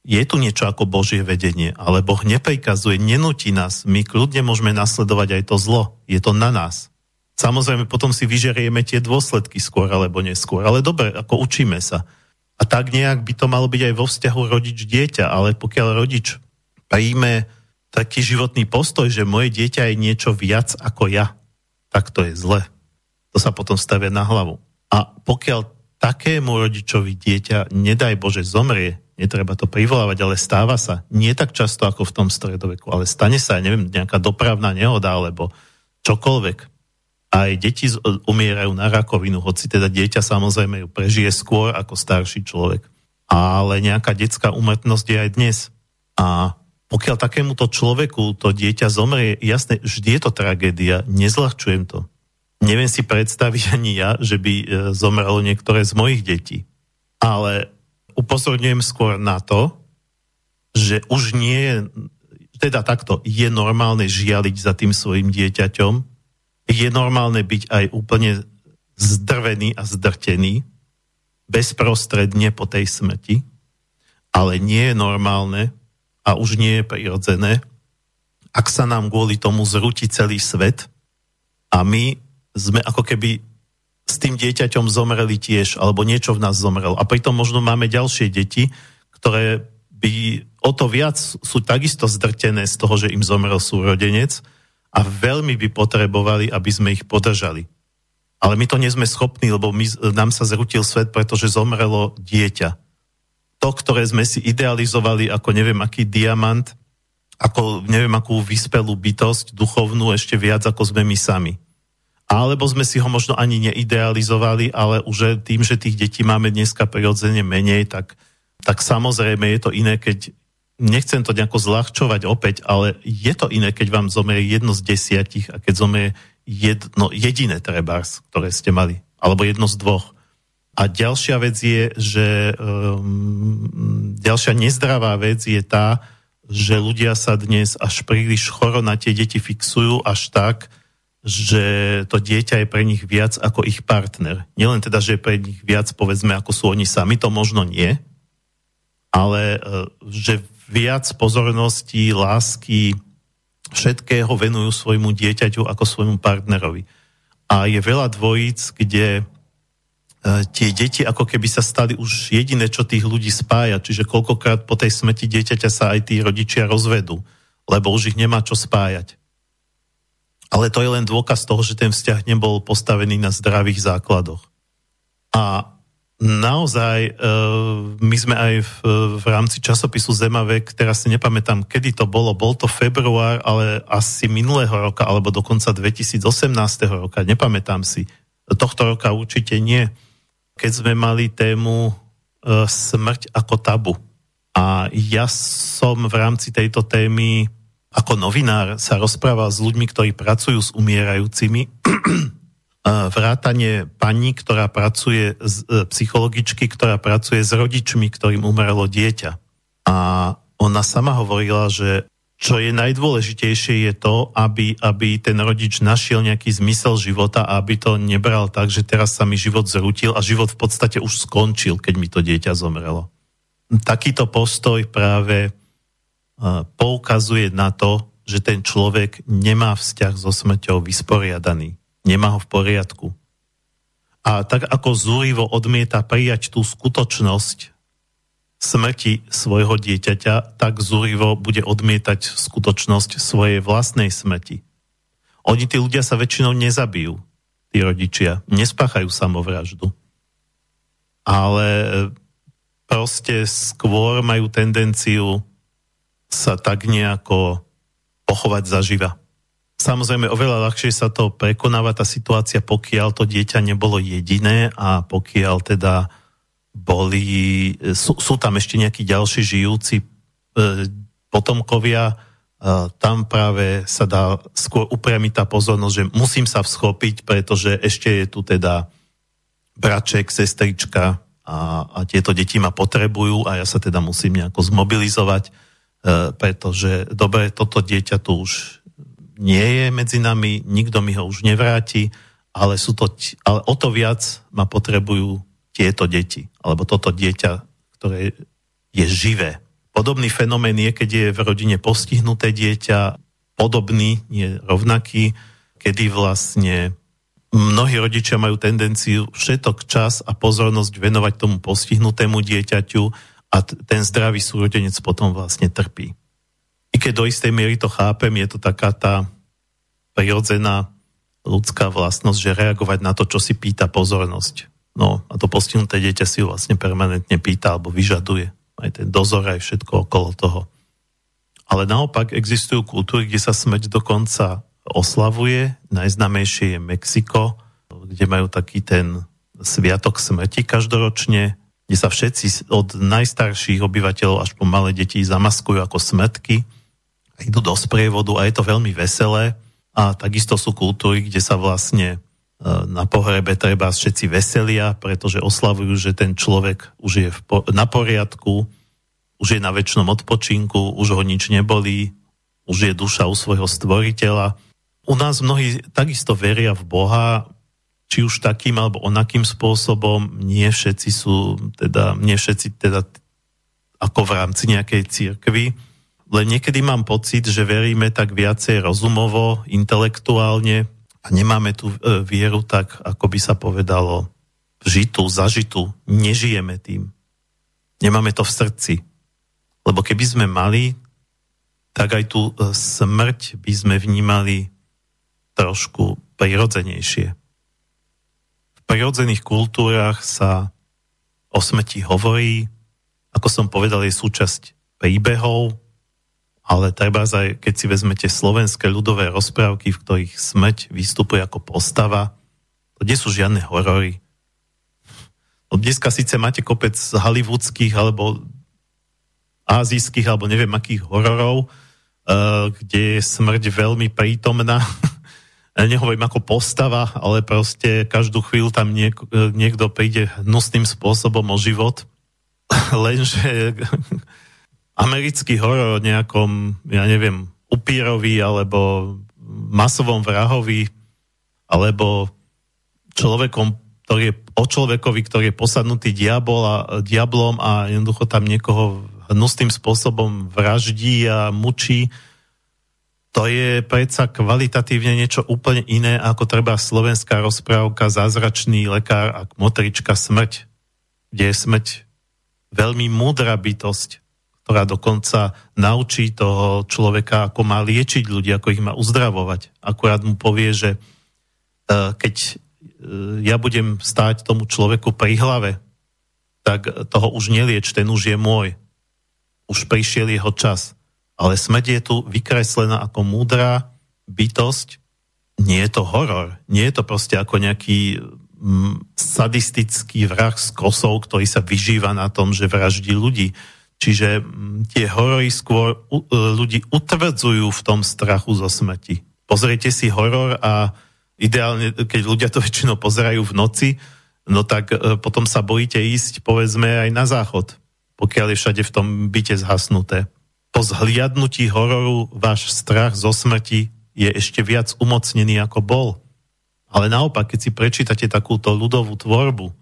Speaker 1: Je tu niečo ako Božie vedenie, ale Boh neprikazuje, nenutí nás. My kľudne môžeme nasledovať aj to zlo. Je to na nás. Samozrejme, potom si vyžerieme tie dôsledky skôr alebo neskôr. Ale dobre, ako učíme sa. A tak nejak by to malo byť aj vo vzťahu rodič-dieťa, ale pokiaľ rodič príjme taký životný postoj, že moje dieťa je niečo viac ako ja, tak to je zle. To sa potom stavia na hlavu. A pokiaľ takému rodičovi dieťa, nedaj Bože, zomrie, netreba to privolávať, ale stáva sa. Nie tak často ako v tom stredoveku, ale stane sa, neviem, nejaká dopravná nehoda alebo čokoľvek. Aj deti umierajú na rakovinu, hoci teda dieťa samozrejme ju prežije skôr ako starší človek. Ale nejaká detská umrtnosť je aj dnes. A pokiaľ takémuto človeku to dieťa zomrie, jasne, vždy je to tragédia, nezľahčujem to. Neviem si predstaviť <laughs> ani ja, že by e, zomrelo niektoré z mojich detí. Ale upozorňujem skôr na to, že už nie je, teda takto, je normálne žialiť za tým svojim dieťaťom, je normálne byť aj úplne zdrvený a zdrtený, bezprostredne po tej smrti, ale nie je normálne a už nie je prirodzené, ak sa nám kvôli tomu zrúti celý svet a my sme ako keby s tým dieťaťom zomreli tiež, alebo niečo v nás zomrelo. A pritom možno máme ďalšie deti, ktoré by o to viac sú takisto zdrtené z toho, že im zomrel súrodenec a veľmi by potrebovali, aby sme ich podržali. Ale my to nie sme schopní, lebo my, nám sa zrutil svet, pretože zomrelo dieťa to, ktoré sme si idealizovali ako neviem aký diamant, ako neviem akú vyspelú bytosť, duchovnú ešte viac ako sme my sami. Alebo sme si ho možno ani neidealizovali, ale už tým, že tých detí máme dneska prirodzene menej, tak, tak samozrejme je to iné, keď nechcem to nejako zľahčovať opäť, ale je to iné, keď vám zomrie jedno z desiatich a keď zomrie jedno, jediné trebárs, ktoré ste mali, alebo jedno z dvoch. A ďalšia vec je, že um, ďalšia nezdravá vec je tá, že ľudia sa dnes až príliš choro na tie deti fixujú až tak, že to dieťa je pre nich viac ako ich partner. Nielen teda, že je pre nich viac, povedzme, ako sú oni sami, to možno nie, ale e, že viac pozornosti, lásky, všetkého venujú svojmu dieťaťu ako svojmu partnerovi. A je veľa dvojíc, kde tie deti ako keby sa stali už jediné, čo tých ľudí spája. Čiže koľkokrát po tej smrti dieťaťa sa aj tí rodičia rozvedú, lebo už ich nemá čo spájať. Ale to je len dôkaz toho, že ten vzťah nebol postavený na zdravých základoch. A naozaj, e, my sme aj v, v rámci časopisu Zemavek, teraz si nepamätám, kedy to bolo, bol to február, ale asi minulého roka, alebo dokonca 2018 roka, nepamätám si. Tohto roka určite nie. Keď sme mali tému e, smrť ako tabu. A ja som v rámci tejto témy ako novinár sa rozprával s ľuďmi, ktorí pracujú s umierajúcimi. <clears throat> Vrátanie pani, ktorá pracuje, e, psychologičky, ktorá pracuje s rodičmi, ktorým umrelo dieťa. A ona sama hovorila, že čo je najdôležitejšie je to, aby, aby ten rodič našiel nejaký zmysel života a aby to nebral tak, že teraz sa mi život zrutil a život v podstate už skončil, keď mi to dieťa zomrelo. Takýto postoj práve poukazuje na to, že ten človek nemá vzťah so smrťou vysporiadaný. Nemá ho v poriadku. A tak ako zúrivo odmieta prijať tú skutočnosť smrti svojho dieťaťa, tak zúrivo bude odmietať skutočnosť svojej vlastnej smrti. Oni, tí ľudia sa väčšinou nezabijú, tí rodičia, nespáchajú samovraždu. Ale proste skôr majú tendenciu sa tak nejako pochovať zaživa. Samozrejme, oveľa ľahšie sa to prekonáva tá situácia, pokiaľ to dieťa nebolo jediné a pokiaľ teda boli, sú, sú tam ešte nejakí ďalší žijúci e, potomkovia, e, tam práve sa dá skôr upriamiť tá pozornosť, že musím sa vschopiť, pretože ešte je tu teda braček, sestrička a, a tieto deti ma potrebujú a ja sa teda musím nejako zmobilizovať E, pretože dobre, toto dieťa tu už nie je medzi nami, nikto mi ho už nevráti, ale, sú to, ale o to viac ma potrebujú tieto deti, alebo toto dieťa, ktoré je živé. Podobný fenomén je, keď je v rodine postihnuté dieťa, podobný, nie rovnaký, kedy vlastne mnohí rodičia majú tendenciu všetok čas a pozornosť venovať tomu postihnutému dieťaťu a ten zdravý súrodenec potom vlastne trpí. I keď do istej miery to chápem, je to taká tá prirodzená ľudská vlastnosť, že reagovať na to, čo si pýta pozornosť. No a to postihnuté dieťa si ju vlastne permanentne pýta alebo vyžaduje. Aj ten dozor, aj všetko okolo toho. Ale naopak existujú kultúry, kde sa smrť dokonca oslavuje. Najznamejšie je Mexiko, kde majú taký ten sviatok smrti každoročne, kde sa všetci od najstarších obyvateľov až po malé deti zamaskujú ako smetky a idú do sprievodu a je to veľmi veselé. A takisto sú kultúry, kde sa vlastne na pohrebe treba všetci veselia, pretože oslavujú, že ten človek už je na poriadku, už je na väčšnom odpočinku, už ho nič nebolí, už je duša u svojho stvoriteľa. U nás mnohí takisto veria v Boha, či už takým alebo onakým spôsobom, nie všetci sú, teda, nie všetci teda ako v rámci nejakej církvy, len niekedy mám pocit, že veríme tak viacej rozumovo, intelektuálne a nemáme tú e, vieru tak, ako by sa povedalo, žitú, zažitú. Nežijeme tým. Nemáme to v srdci. Lebo keby sme mali, tak aj tú e, smrť by sme vnímali trošku prirodzenejšie prirodzených kultúrach sa o smrti hovorí, ako som povedal, je súčasť príbehov, ale treba aj, keď si vezmete slovenské ľudové rozprávky, v ktorých smrť vystupuje ako postava, to nie sú žiadne horory. No dneska síce máte kopec hollywoodských alebo azijských alebo neviem akých hororov, uh, kde je smrť veľmi prítomná <laughs> nehovorím ako postava, ale proste každú chvíľu tam niek- niekto príde hnusným spôsobom o život. <laughs> Lenže americký horor o nejakom, ja neviem, upírovi alebo masovom vrahovi alebo človekom, ktorý je, o človekovi, ktorý je posadnutý diabol a, diablom a jednoducho tam niekoho hnustým spôsobom vraždí a mučí, to je predsa kvalitatívne niečo úplne iné, ako treba slovenská rozprávka Zázračný lekár a motrička smrť, kde je smrť veľmi múdra bytosť, ktorá dokonca naučí toho človeka, ako má liečiť ľudí, ako ich má uzdravovať. Akurát mu povie, že e, keď e, ja budem stáť tomu človeku pri hlave, tak toho už nelieč, ten už je môj. Už prišiel jeho čas. Ale smrť je tu vykreslená ako múdra bytosť. Nie je to horor. Nie je to proste ako nejaký sadistický vrah s kosou, ktorý sa vyžíva na tom, že vraždí ľudí. Čiže mm, tie horory skôr e, ľudí utvrdzujú v tom strachu zo smrti. Pozrite si horor a ideálne, keď ľudia to väčšinou pozerajú v noci, no tak e, potom sa bojíte ísť, povedzme, aj na záchod, pokiaľ je všade v tom byte zhasnuté. Po zhliadnutí hororu váš strach zo smrti je ešte viac umocnený ako bol. Ale naopak, keď si prečítate takúto ľudovú tvorbu,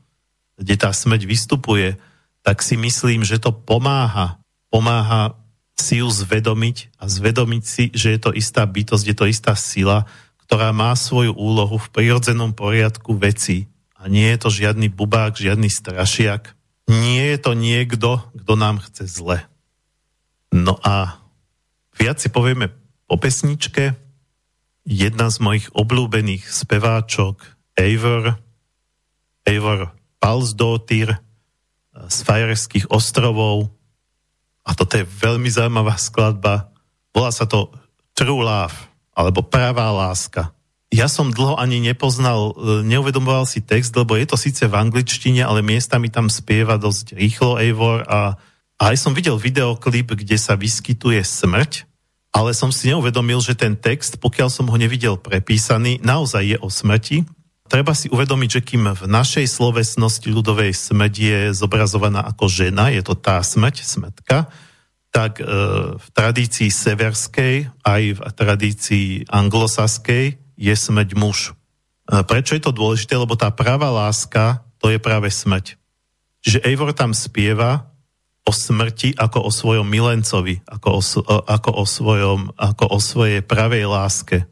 Speaker 1: kde tá smrť vystupuje, tak si myslím, že to pomáha. Pomáha si ju zvedomiť a zvedomiť si, že je to istá bytosť, je to istá sila, ktorá má svoju úlohu v prirodzenom poriadku veci. A nie je to žiadny bubák, žiadny strašiak. Nie je to niekto, kto nám chce zle. No a viac si povieme po pesničke. Jedna z mojich obľúbených speváčok, Eivor, Eivor Palsdótyr, z Fajerských ostrovov a toto je veľmi zaujímavá skladba. Volá sa to True Love, alebo Pravá láska. Ja som dlho ani nepoznal, e, neuvedomoval si text, lebo je to síce v angličtine, ale miestami tam spieva dosť rýchlo Eivor a, a aj som videl videoklip, kde sa vyskytuje smrť, ale som si neuvedomil, že ten text, pokiaľ som ho nevidel prepísaný, naozaj je o smrti Treba si uvedomiť, že kým v našej slovesnosti ľudovej smrť je zobrazovaná ako žena, je to tá smrť, smetka, tak e, v tradícii severskej aj v tradícii anglosaskej je smrť muž. E, prečo je to dôležité? Lebo tá práva láska, to je práve smrť. Čiže Eivor tam spieva o smrti ako o svojom milencovi, ako o, ako o, svojom, ako o svojej pravej láske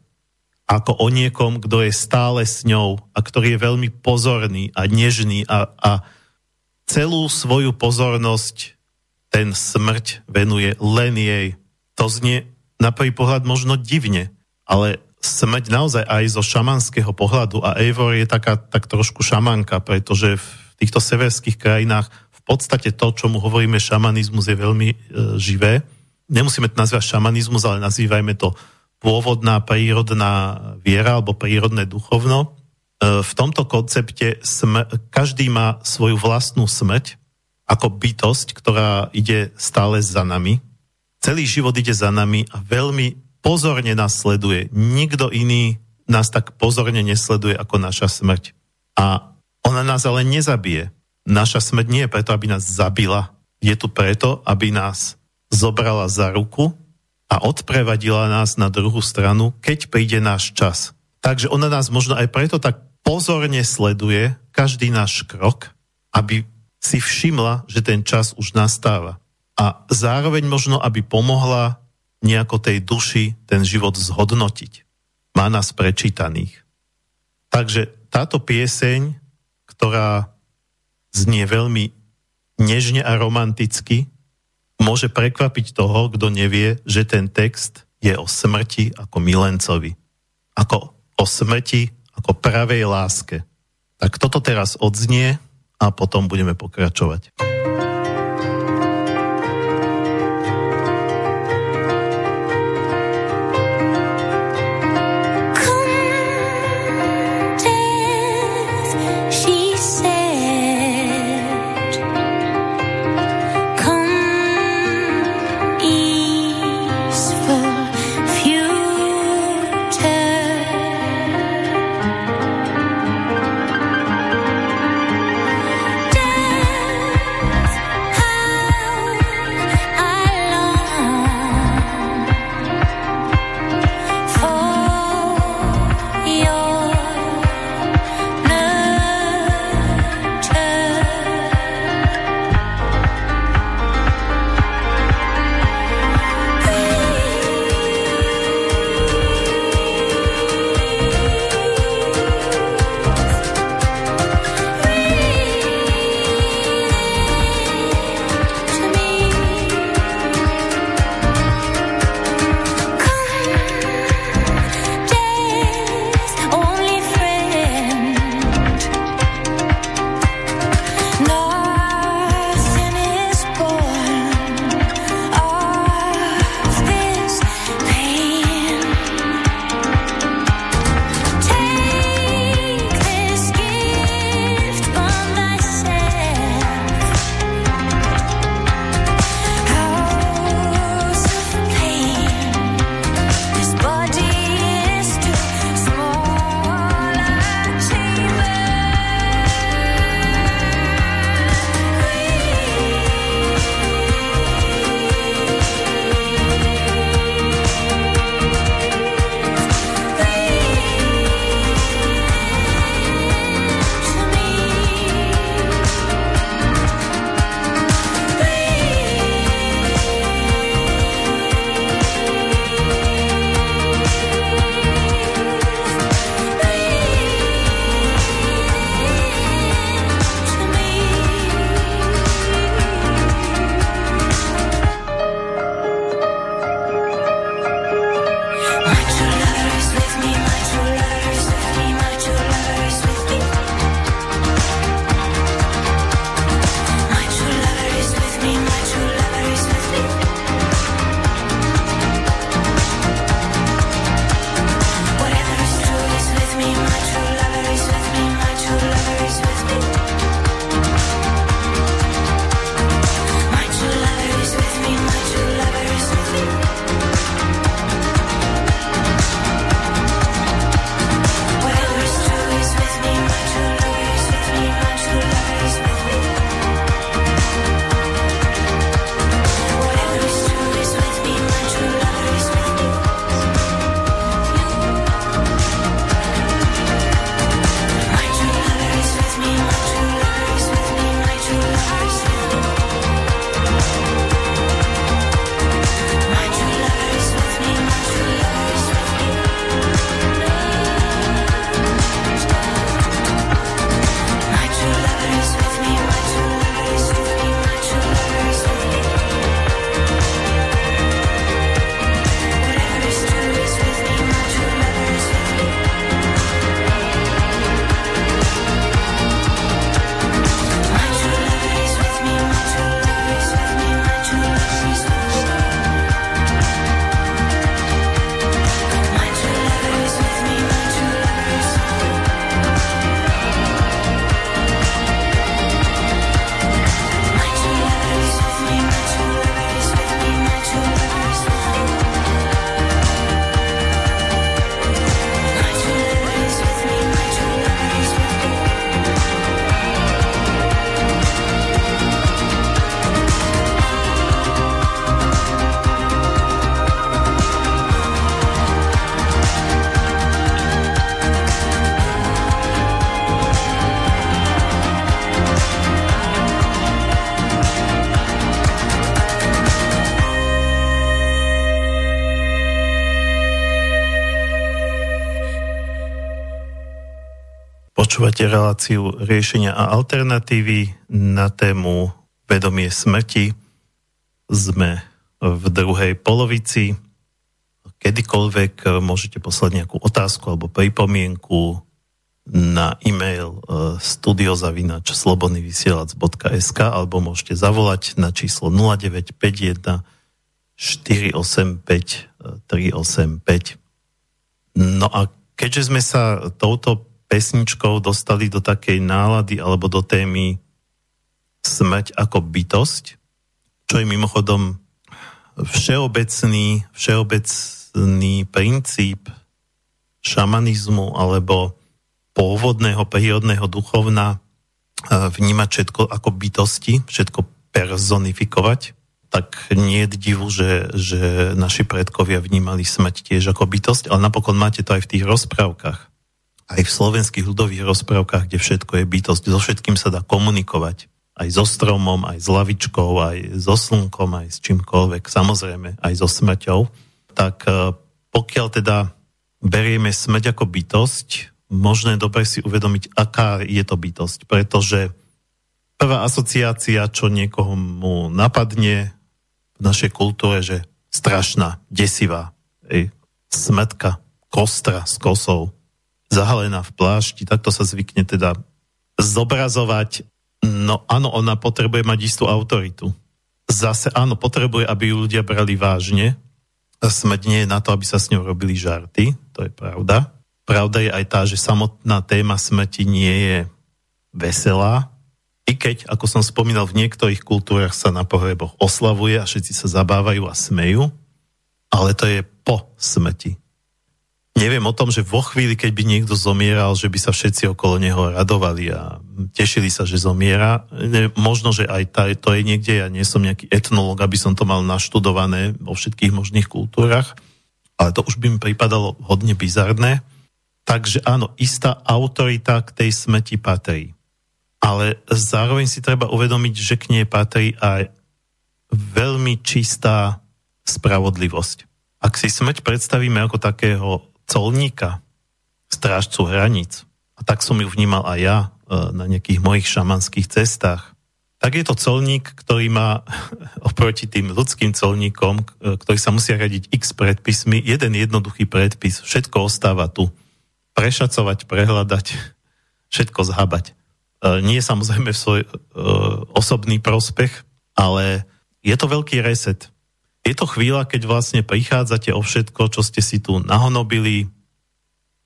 Speaker 1: ako o niekom, kto je stále s ňou a ktorý je veľmi pozorný a nežný a, a celú svoju pozornosť ten smrť venuje len jej. To znie na prvý pohľad možno divne, ale smrť naozaj aj zo šamanského pohľadu a Eivor je taká tak trošku šamanka, pretože v týchto severských krajinách v podstate to, čo mu hovoríme šamanizmus je veľmi e, živé. Nemusíme to nazvať šamanizmus, ale nazývajme to pôvodná prírodná viera alebo prírodné duchovno. E, v tomto koncepte sm- každý má svoju vlastnú smrť ako bytosť, ktorá ide stále za nami. Celý život ide za nami a veľmi pozorne nás sleduje. Nikto iný nás tak pozorne nesleduje ako naša smrť. A ona nás ale nezabije. Naša smrť nie je preto, aby nás zabila. Je tu preto, aby nás zobrala za ruku a odprevadila nás na druhú stranu, keď príde náš čas. Takže ona nás možno aj preto tak pozorne sleduje každý náš krok, aby si všimla, že ten čas už nastáva. A zároveň možno, aby pomohla nejako tej duši ten život zhodnotiť. Má nás prečítaných. Takže táto pieseň, ktorá znie veľmi nežne a romanticky, môže prekvapiť toho, kto nevie, že ten text je o smrti ako milencovi. Ako o smrti, ako pravej láske. Tak toto teraz odznie a potom budeme pokračovať. Počúvate reláciu riešenia a alternatívy na tému vedomie smrti. Sme v druhej polovici. Kedykoľvek môžete poslať nejakú otázku alebo pripomienku na e-mail e, studiozavinač slobodnyvysielac.sk alebo môžete zavolať na číslo 0951 485 385. No a keďže sme sa touto pesničkou dostali do takej nálady alebo do témy smrť ako bytosť, čo je mimochodom všeobecný, všeobecný princíp šamanizmu alebo pôvodného prírodného duchovna vnímať všetko ako bytosti, všetko personifikovať tak nie je divu, že, že naši predkovia vnímali smrť tiež ako bytosť, ale napokon máte to aj v tých rozprávkach. Aj v slovenských ľudových rozprávkach, kde všetko je bytosť, so všetkým sa dá komunikovať. Aj so stromom, aj s lavičkou, aj so slnkom, aj s čímkoľvek, samozrejme, aj so smrťou. Tak e, pokiaľ teda berieme smrť ako bytosť, možno je dobre si uvedomiť, aká je to bytosť, pretože prvá asociácia, čo niekoho mu napadne, v našej kultúre, že strašná, desivá, ej, smetka, kostra s kosou, zahalená v plášti, takto sa zvykne teda zobrazovať. No áno, ona potrebuje mať istú autoritu. Zase áno, potrebuje, aby ju ľudia brali vážne. Smeť nie je na to, aby sa s ňou robili žarty, to je pravda. Pravda je aj tá, že samotná téma smrti nie je veselá, i keď, ako som spomínal, v niektorých kultúrach sa na pohreboch oslavuje a všetci sa zabávajú a smejú, ale to je po smrti. Neviem o tom, že vo chvíli, keď by niekto zomieral, že by sa všetci okolo neho radovali a tešili sa, že zomiera. Možno, že aj tá, to je niekde, ja nie som nejaký etnolog, aby som to mal naštudované vo všetkých možných kultúrach, ale to už by mi pripadalo hodne bizarné. Takže áno, istá autorita k tej smrti patrí ale zároveň si treba uvedomiť, že k nej patrí aj veľmi čistá spravodlivosť. Ak si smrť predstavíme ako takého colníka, strážcu hraníc, a tak som ju vnímal aj ja e, na nejakých mojich šamanských cestách, tak je to colník, ktorý má <laughs> oproti tým ľudským colníkom, e, ktorí sa musia radiť x predpismi, jeden jednoduchý predpis, všetko ostáva tu. Prešacovať, prehľadať, <laughs> všetko zhabať. E, nie samozrejme v svoj osobný prospech, ale je to veľký reset. Je to chvíľa, keď vlastne prichádzate o všetko, čo ste si tu nahonobili,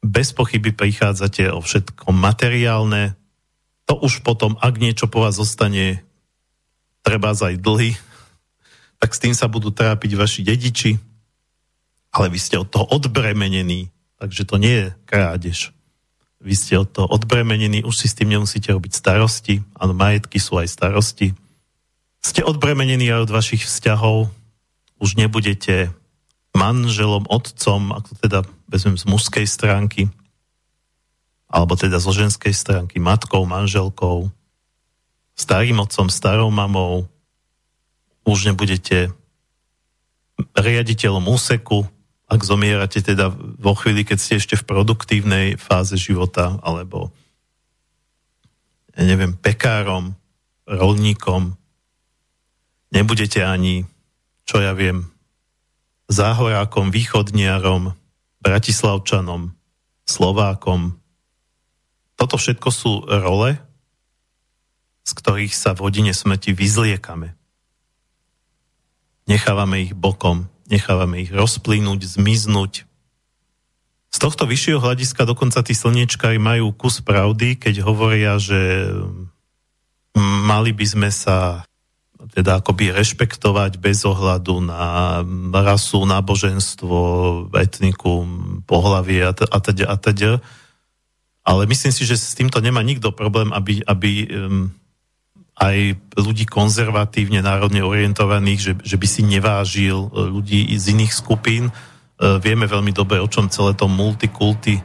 Speaker 1: bez pochyby prichádzate o všetko materiálne, to už potom, ak niečo po vás zostane, treba aj dlhy, tak s tým sa budú trápiť vaši dediči, ale vy ste od toho odbremenení, takže to nie je krádež. Vy ste od toho odbremenení, už si s tým nemusíte robiť starosti, áno, majetky sú aj starosti. Ste odbremenení aj od vašich vzťahov, už nebudete manželom, otcom, ako teda vezmem z mužskej stránky, alebo teda zo ženskej stránky, matkou, manželkou, starým otcom, starou mamou, už nebudete riaditeľom úseku, ak zomierate teda vo chvíli, keď ste ešte v produktívnej fáze života, alebo ja neviem, pekárom, rolníkom, nebudete ani, čo ja viem, záhorákom, východniarom, bratislavčanom, Slovákom. Toto všetko sú role, z ktorých sa v hodine smrti vyzliekame. Nechávame ich bokom nechávame ich rozplynúť, zmiznúť. Z tohto vyššieho hľadiska dokonca tí slniečkári majú kus pravdy, keď hovoria, že mali by sme sa teda akoby rešpektovať bez ohľadu na rasu, náboženstvo, etniku, pohlavie a teda a teda. Ale myslím si, že s týmto nemá nikto problém, aby, aby aj ľudí konzervatívne, národne orientovaných, že, že by si nevážil e, ľudí z iných skupín. E, vieme veľmi dobre, o čom celé to multikulty.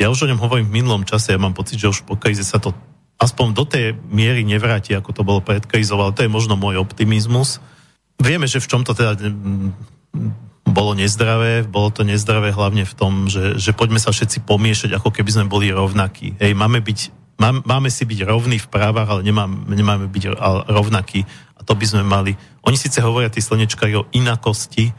Speaker 1: Ja už o ňom hovorím v minulom čase, ja mám pocit, že už po sa to aspoň do tej miery nevráti, ako to bolo pred krízou, ale to je možno môj optimizmus. Vieme, že v čom to teda bolo nezdravé. Bolo to nezdravé hlavne v tom, že, že poďme sa všetci pomiešať, ako keby sme boli rovnakí. Hej, máme, byť, mám, máme si byť rovní v právach, ale nemám, nemáme byť rovnakí. A to by sme mali. Oni síce hovoria, tí slnečkári, o inakosti,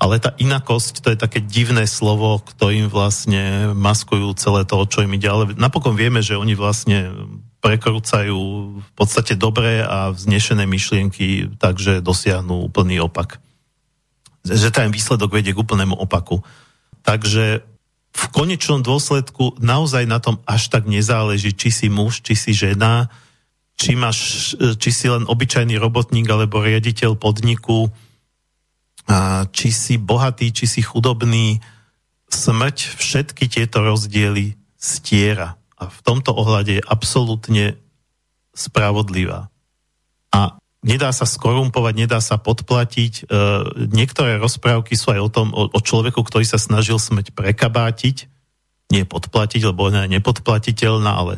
Speaker 1: ale tá inakosť, to je také divné slovo, ktorým vlastne maskujú celé to, čo im ide. Ale napokon vieme, že oni vlastne prekrúcajú v podstate dobré a vznešené myšlienky, takže dosiahnu úplný opak. Že ten výsledok vedie k úplnému opaku. Takže v konečnom dôsledku naozaj na tom až tak nezáleží, či si muž, či si žena, či, máš, či si len obyčajný robotník alebo riaditeľ podniku, či si bohatý, či si chudobný, smrť všetky tieto rozdiely stiera. A v tomto ohľade je absolútne spravodlivá. A nedá sa skorumpovať, nedá sa podplatiť. E, niektoré rozprávky sú aj o tom, o, o človeku, ktorý sa snažil smrť prekabátiť, nie podplatiť, lebo ona je nepodplatiteľná, ale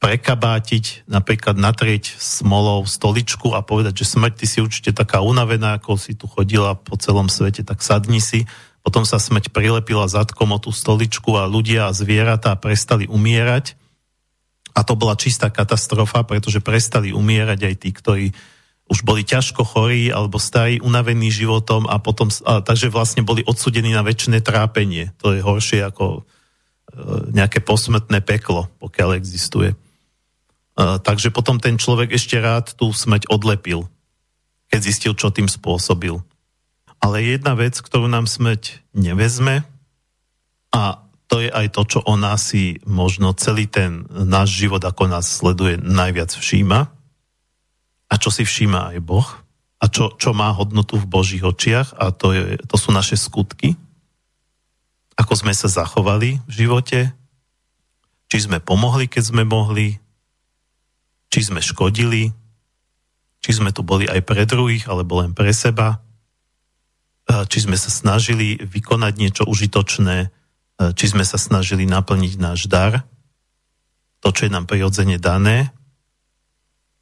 Speaker 1: prekabátiť, napríklad natrieť smolou stoličku a povedať, že smrť, ty si určite taká unavená, ako si tu chodila po celom svete, tak sadni si. Potom sa smrť prilepila zadkom o tú stoličku a ľudia a zvieratá prestali umierať. A to bola čistá katastrofa, pretože prestali umierať aj tí, ktorí už boli ťažko chorí alebo starí, unavení životom a potom, a, takže vlastne boli odsudení na väčšie trápenie. To je horšie ako e, nejaké posmrtné peklo, pokiaľ existuje takže potom ten človek ešte rád tú smrť odlepil, keď zistil, čo tým spôsobil. Ale jedna vec, ktorú nám smrť nevezme, a to je aj to, čo o nás si možno celý ten náš život, ako nás sleduje, najviac všíma. A čo si všíma aj Boh. A čo, čo má hodnotu v Božích očiach. A to, je, to sú naše skutky. Ako sme sa zachovali v živote. Či sme pomohli, keď sme mohli či sme škodili, či sme tu boli aj pre druhých, alebo len pre seba, či sme sa snažili vykonať niečo užitočné, či sme sa snažili naplniť náš dar, to, čo je nám prirodzene dané,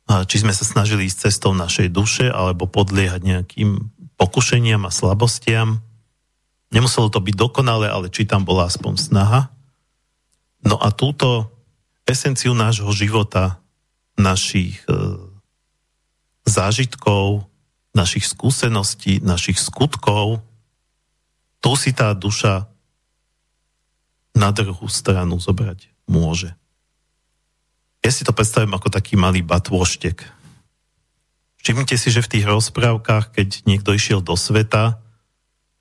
Speaker 1: či sme sa snažili ísť cestou našej duše, alebo podliehať nejakým pokušeniam a slabostiam. Nemuselo to byť dokonalé, ale či tam bola aspoň snaha. No a túto esenciu nášho života našich e, zážitkov, našich skúseností, našich skutkov, tu si tá duša na druhú stranu zobrať môže. Ja si to predstavím ako taký malý batôštek. Všimnite si, že v tých rozprávkach, keď niekto išiel do sveta,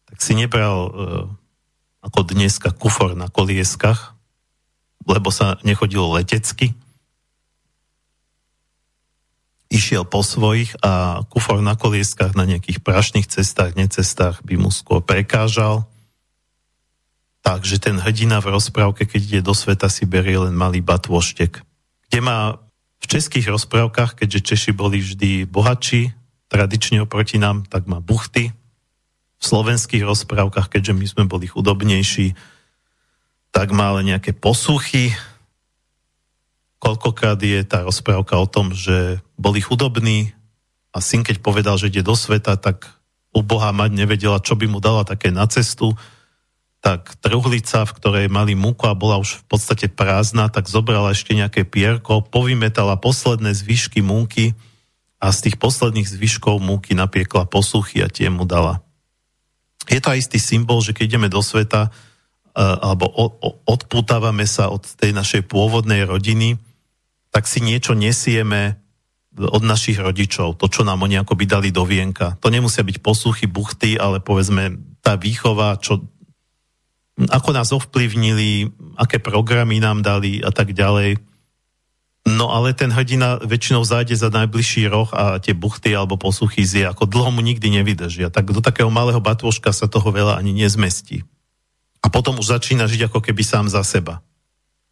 Speaker 1: tak si nebral e, ako dneska kufor na kolieskach, lebo sa nechodilo letecky, išiel po svojich a kufor na kolieskach na nejakých prašných cestách, necestách by mu skôr prekážal. Takže ten hrdina v rozprávke, keď ide do sveta, si berie len malý batôštek. Kde má v českých rozprávkach, keďže Češi boli vždy bohatší, tradične oproti nám, tak má buchty. V slovenských rozprávkach, keďže my sme boli chudobnejší, tak má ale nejaké posuchy, koľkokrát je tá rozprávka o tom, že boli chudobní a syn, keď povedal, že ide do sveta, tak u Boha mať nevedela, čo by mu dala také na cestu, tak truhlica, v ktorej mali múku a bola už v podstate prázdna, tak zobrala ešte nejaké pierko, povymetala posledné zvyšky múky a z tých posledných zvyškov múky napiekla posuchy a tie mu dala. Je to aj istý symbol, že keď ideme do sveta, eh, alebo odpútavame sa od tej našej pôvodnej rodiny, tak si niečo nesieme od našich rodičov, to, čo nám oni ako by dali do vienka. To nemusia byť posluchy, buchty, ale povedzme tá výchova, čo, ako nás ovplyvnili, aké programy nám dali a tak ďalej. No ale ten hrdina väčšinou zájde za najbližší roh a tie buchty alebo posluchy zje, ako dlho mu nikdy nevydržia. Tak do takého malého batôžka sa toho veľa ani nezmestí. A potom už začína žiť ako keby sám za seba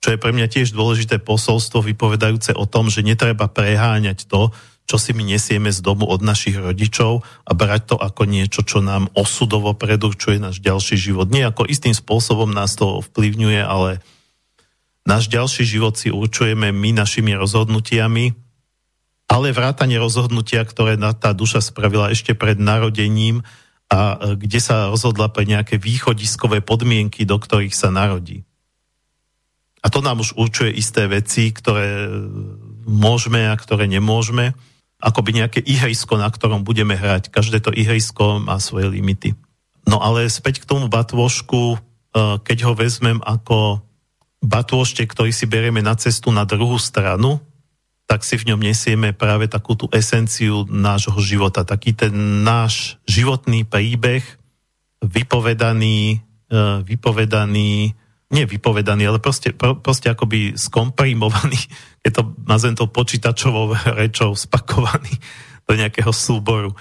Speaker 1: čo je pre mňa tiež dôležité posolstvo vypovedajúce o tom, že netreba preháňať to, čo si my nesieme z domu od našich rodičov a brať to ako niečo, čo nám osudovo predurčuje náš ďalší život. Nie ako istým spôsobom nás to vplyvňuje, ale náš ďalší život si určujeme my našimi rozhodnutiami, ale vrátanie rozhodnutia, ktoré tá duša spravila ešte pred narodením a kde sa rozhodla pre nejaké východiskové podmienky, do ktorých sa narodí. A to nám už určuje isté veci, ktoré môžeme a ktoré nemôžeme. Akoby nejaké ihrisko, na ktorom budeme hrať. Každé to ihrisko má svoje limity. No ale späť k tomu batôžku, e, keď ho vezmem ako batôžte, ktorý si berieme na cestu na druhú stranu, tak si v ňom nesieme práve takú tú esenciu nášho života. Taký ten náš životný príbeh, vypovedaný, e, vypovedaný nie vypovedaný, ale proste, proste akoby skomprimovaný, <laughs> je to, nazvem to počítačovou <laughs> rečou, spakovaný do nejakého súboru.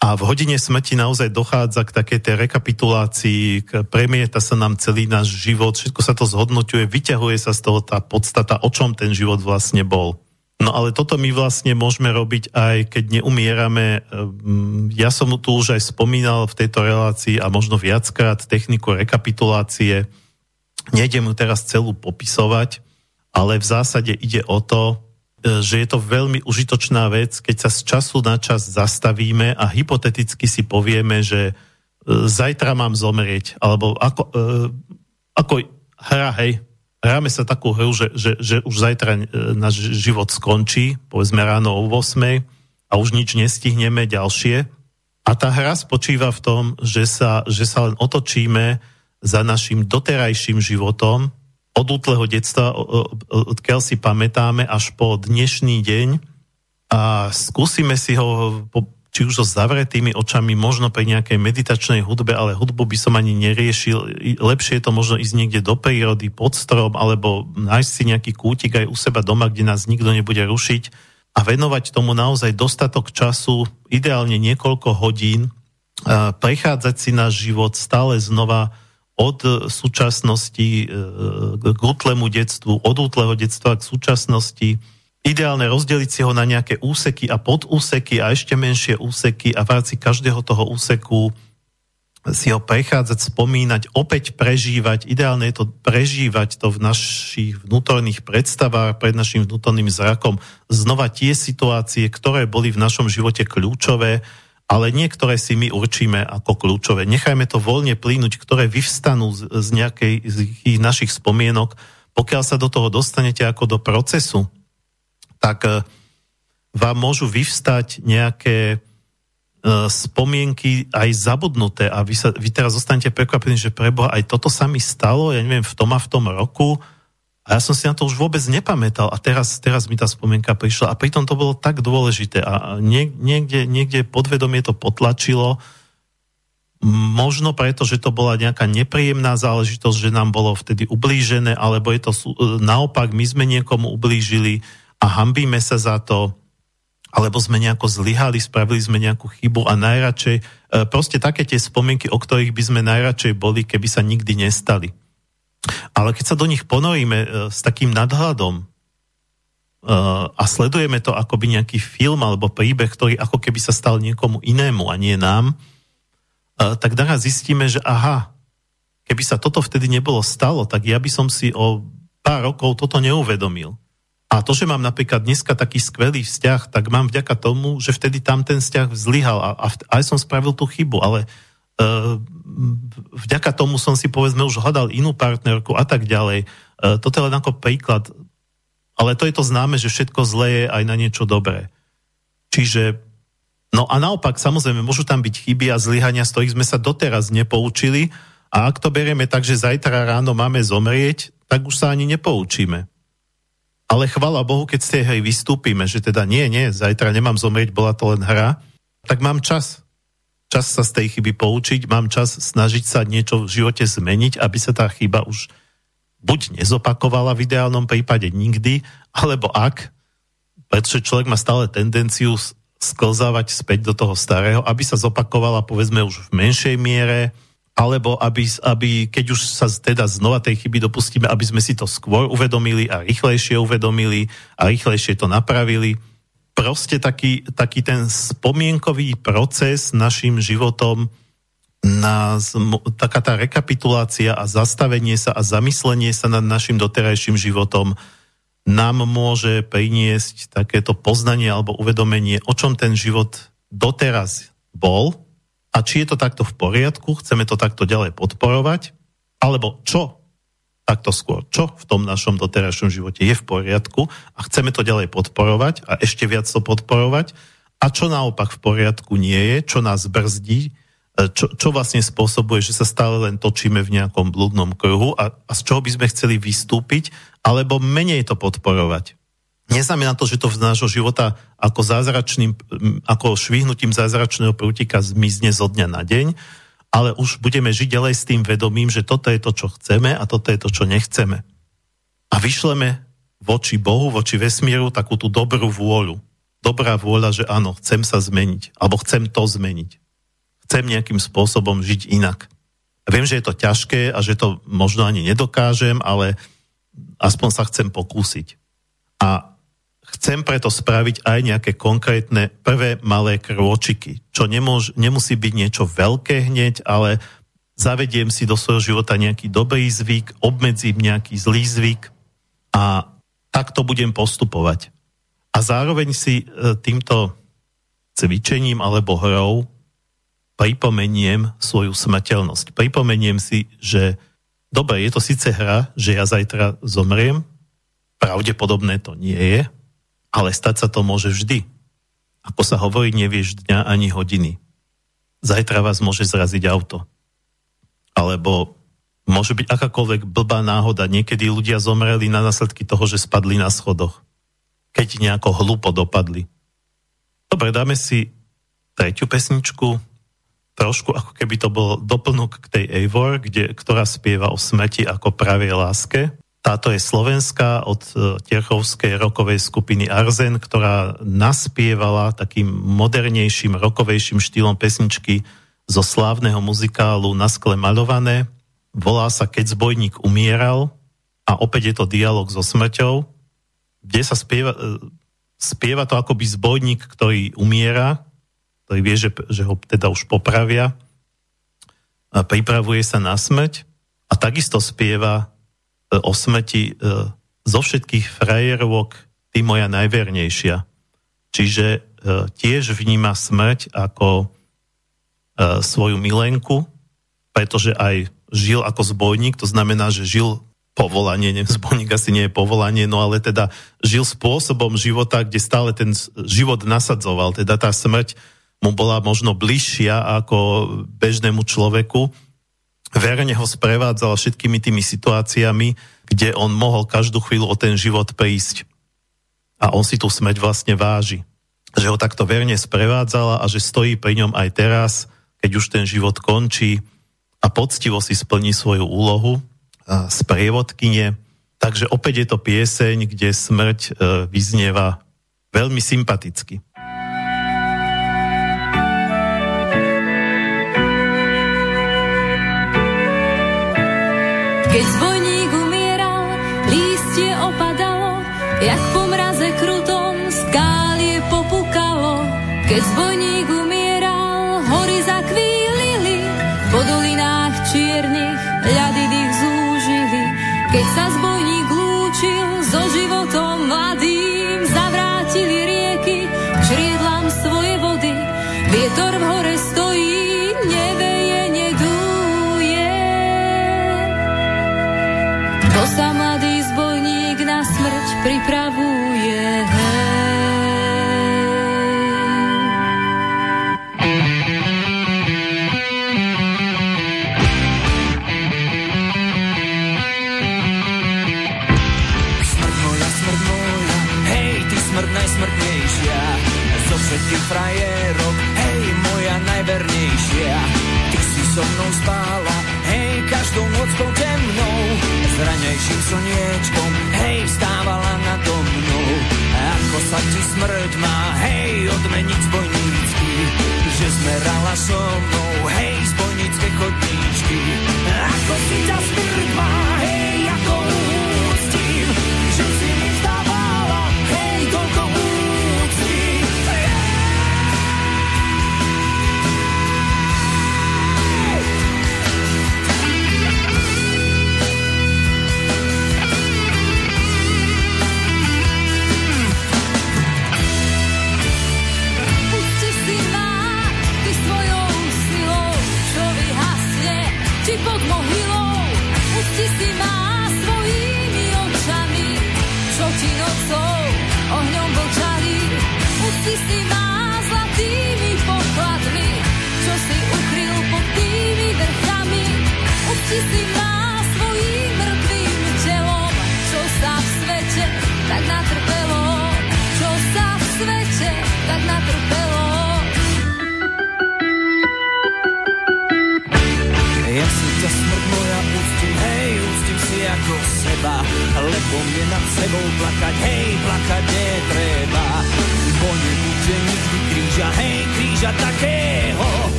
Speaker 1: A v hodine smrti naozaj dochádza k takej tej rekapitulácii, k premieta sa nám celý náš život, všetko sa to zhodnoťuje, vyťahuje sa z toho tá podstata, o čom ten život vlastne bol. No ale toto my vlastne môžeme robiť aj keď neumierame. Ehm, ja som tu už aj spomínal v tejto relácii a možno viackrát techniku rekapitulácie, Nejdem ju teraz celú popisovať, ale v zásade ide o to, e, že je to veľmi užitočná vec, keď sa z času na čas zastavíme a hypoteticky si povieme, že e, zajtra mám zomrieť, alebo ako, e, ako hra, hej, hráme sa takú hru, že, že, že už zajtra náš život skončí, povedzme ráno o 8 a už nič nestihneme ďalšie. A tá hra spočíva v tom, že sa, že sa len otočíme za našim doterajším životom od útleho detstva, odkiaľ si pamätáme, až po dnešný deň. A skúsime si ho či už so zavretými očami, možno pri nejakej meditačnej hudbe, ale hudbu by som ani neriešil. Lepšie je to možno ísť niekde do prírody, pod strom, alebo nájsť si nejaký kútik aj u seba doma, kde nás nikto nebude rušiť. A venovať tomu naozaj dostatok času, ideálne niekoľko hodín, prechádzať si náš život stále znova od súčasnosti e, k útlemu detstvu, od útleho detstva k súčasnosti. Ideálne rozdeliť si ho na nejaké úseky a podúseky a ešte menšie úseky a v rámci každého toho úseku si ho prechádzať, spomínať, opäť prežívať. Ideálne je to prežívať to v našich vnútorných predstavách, pred našim vnútorným zrakom. Znova tie situácie, ktoré boli v našom živote kľúčové, ale niektoré si my určíme ako kľúčové. Nechajme to voľne plínuť, ktoré vyvstanú z, z nejakej z ich našich spomienok. Pokiaľ sa do toho dostanete ako do procesu, tak e, vám môžu vyvstať nejaké e, spomienky aj zabudnuté a vy, sa, vy teraz zostanete prekvapení, že preboha, aj toto sa mi stalo, ja neviem, v tom a v tom roku, a ja som si na to už vôbec nepamätal a teraz, teraz mi tá spomienka prišla a pritom to bolo tak dôležité a nie, niekde, niekde podvedomie to potlačilo, možno preto, že to bola nejaká nepríjemná záležitosť, že nám bolo vtedy ublížené, alebo je to naopak, my sme niekomu ublížili a hambíme sa za to, alebo sme nejako zlyhali, spravili sme nejakú chybu a najradšej, e, proste také tie spomienky, o ktorých by sme najradšej boli, keby sa nikdy nestali. Ale keď sa do nich ponoríme e, s takým nadhľadom e, a sledujeme to ako by nejaký film alebo príbeh, ktorý ako keby sa stal niekomu inému a nie nám, e, tak naraz zistíme, že aha, keby sa toto vtedy nebolo stalo, tak ja by som si o pár rokov toto neuvedomil. A to, že mám napríklad dneska taký skvelý vzťah, tak mám vďaka tomu, že vtedy tam ten vzťah vzlyhal a, a aj som spravil tú chybu, ale uh, vďaka tomu som si povedzme už hľadal inú partnerku a tak ďalej. E, toto je len ako príklad. Ale to je to známe, že všetko zlé je aj na niečo dobré. Čiže, no a naopak, samozrejme, môžu tam byť chyby a zlyhania, z ktorých sme sa doteraz nepoučili a ak to berieme tak, že zajtra ráno máme zomrieť, tak už sa ani nepoučíme. Ale chvala Bohu, keď z tej hry vystúpime, že teda nie, nie, zajtra nemám zomrieť, bola to len hra, tak mám čas čas sa z tej chyby poučiť, mám čas snažiť sa niečo v živote zmeniť, aby sa tá chyba už buď nezopakovala v ideálnom prípade nikdy, alebo ak, pretože človek má stále tendenciu sklzávať späť do toho starého, aby sa zopakovala povedzme už v menšej miere, alebo aby, aby keď už sa teda znova tej chyby dopustíme, aby sme si to skôr uvedomili a rýchlejšie uvedomili a rýchlejšie to napravili proste taký, taký ten spomienkový proces našim životom, nás, taká tá rekapitulácia a zastavenie sa a zamyslenie sa nad našim doterajším životom nám môže priniesť takéto poznanie alebo uvedomenie, o čom ten život doteraz bol A či je to takto v poriadku, chceme to takto ďalej podporovať, alebo čo takto skôr, čo v tom našom doterajšom živote je v poriadku a chceme to ďalej podporovať a ešte viac to podporovať a čo naopak v poriadku nie je, čo nás brzdí, e, čo, čo vlastne spôsobuje, že sa stále len točíme v nejakom blúdnom kruhu a, a z čoho by sme chceli vystúpiť, alebo menej to podporovať. Neznamená to, že to v nášho života ako zázračným, ako švihnutím zázračného prútika zmizne zo dňa na deň, ale už budeme žiť ďalej s tým vedomím, že toto je to, čo chceme a toto je to, čo nechceme. A vyšleme voči Bohu, voči vesmíru takú tú dobrú vôľu. Dobrá vôľa, že áno, chcem sa zmeniť, alebo chcem to zmeniť. Chcem nejakým spôsobom žiť inak. Viem, že je to ťažké a že to možno ani nedokážem, ale aspoň sa chcem pokúsiť. A Chcem preto spraviť aj nejaké konkrétne prvé malé krôčiky, čo nemôž, nemusí byť niečo veľké hneď, ale zavediem si do svojho života nejaký dobrý zvyk, obmedzím nejaký zlý zvyk a takto budem postupovať. A zároveň si e, týmto cvičením alebo hrou pripomeniem svoju smrteľnosť. Pripomeniem si, že dobre, je to síce hra, že ja zajtra zomriem, pravdepodobné to nie je, ale stať sa to môže vždy. Ako sa hovorí, nevieš dňa ani hodiny. Zajtra vás môže zraziť auto. Alebo môže byť akákoľvek blbá náhoda. Niekedy ľudia zomreli na následky toho, že spadli na schodoch. Keď nejako hlupo dopadli. Dobre, dáme si tretiu pesničku, trošku ako keby to bol doplnok k tej Eivor, kde, ktorá spieva o smeti ako pravej láske. Táto je slovenská od e, tierchovskej rokovej skupiny Arzen, ktorá naspievala takým modernejším, rokovejším štýlom pesničky zo slávneho muzikálu Na skle maľované. Volá sa Keď zbojník umieral a opäť je to dialog so smrťou, kde sa spieva, e, spieva to akoby zbojník, ktorý umiera, ktorý vie, že, že ho teda už popravia, a pripravuje sa na smrť a takisto spieva o smrti e, zo všetkých frajerovok ty moja najvernejšia. Čiže e, tiež vníma smrť ako svoju milenku, pretože aj žil ako zbojník, to znamená, že žil povolanie, ne, zbojník asi nie je povolanie, no ale teda žil spôsobom života, kde stále ten život nasadzoval, teda tá smrť mu bola možno bližšia ako bežnému človeku, verne ho sprevádzala všetkými tými situáciami, kde on mohol každú chvíľu o ten život prísť. A on si tú smrť vlastne váži. Že ho takto verne sprevádzala a že stojí pri ňom aj teraz, keď už ten život končí a poctivo si splní svoju úlohu z prievodkyne. Takže opäť je to pieseň, kde smrť e, vyznieva veľmi sympaticky.
Speaker 2: Keď zbojník umieral, lístie opadalo, jak po mraze krutom skálie popukalo. Keď zbojník umieral,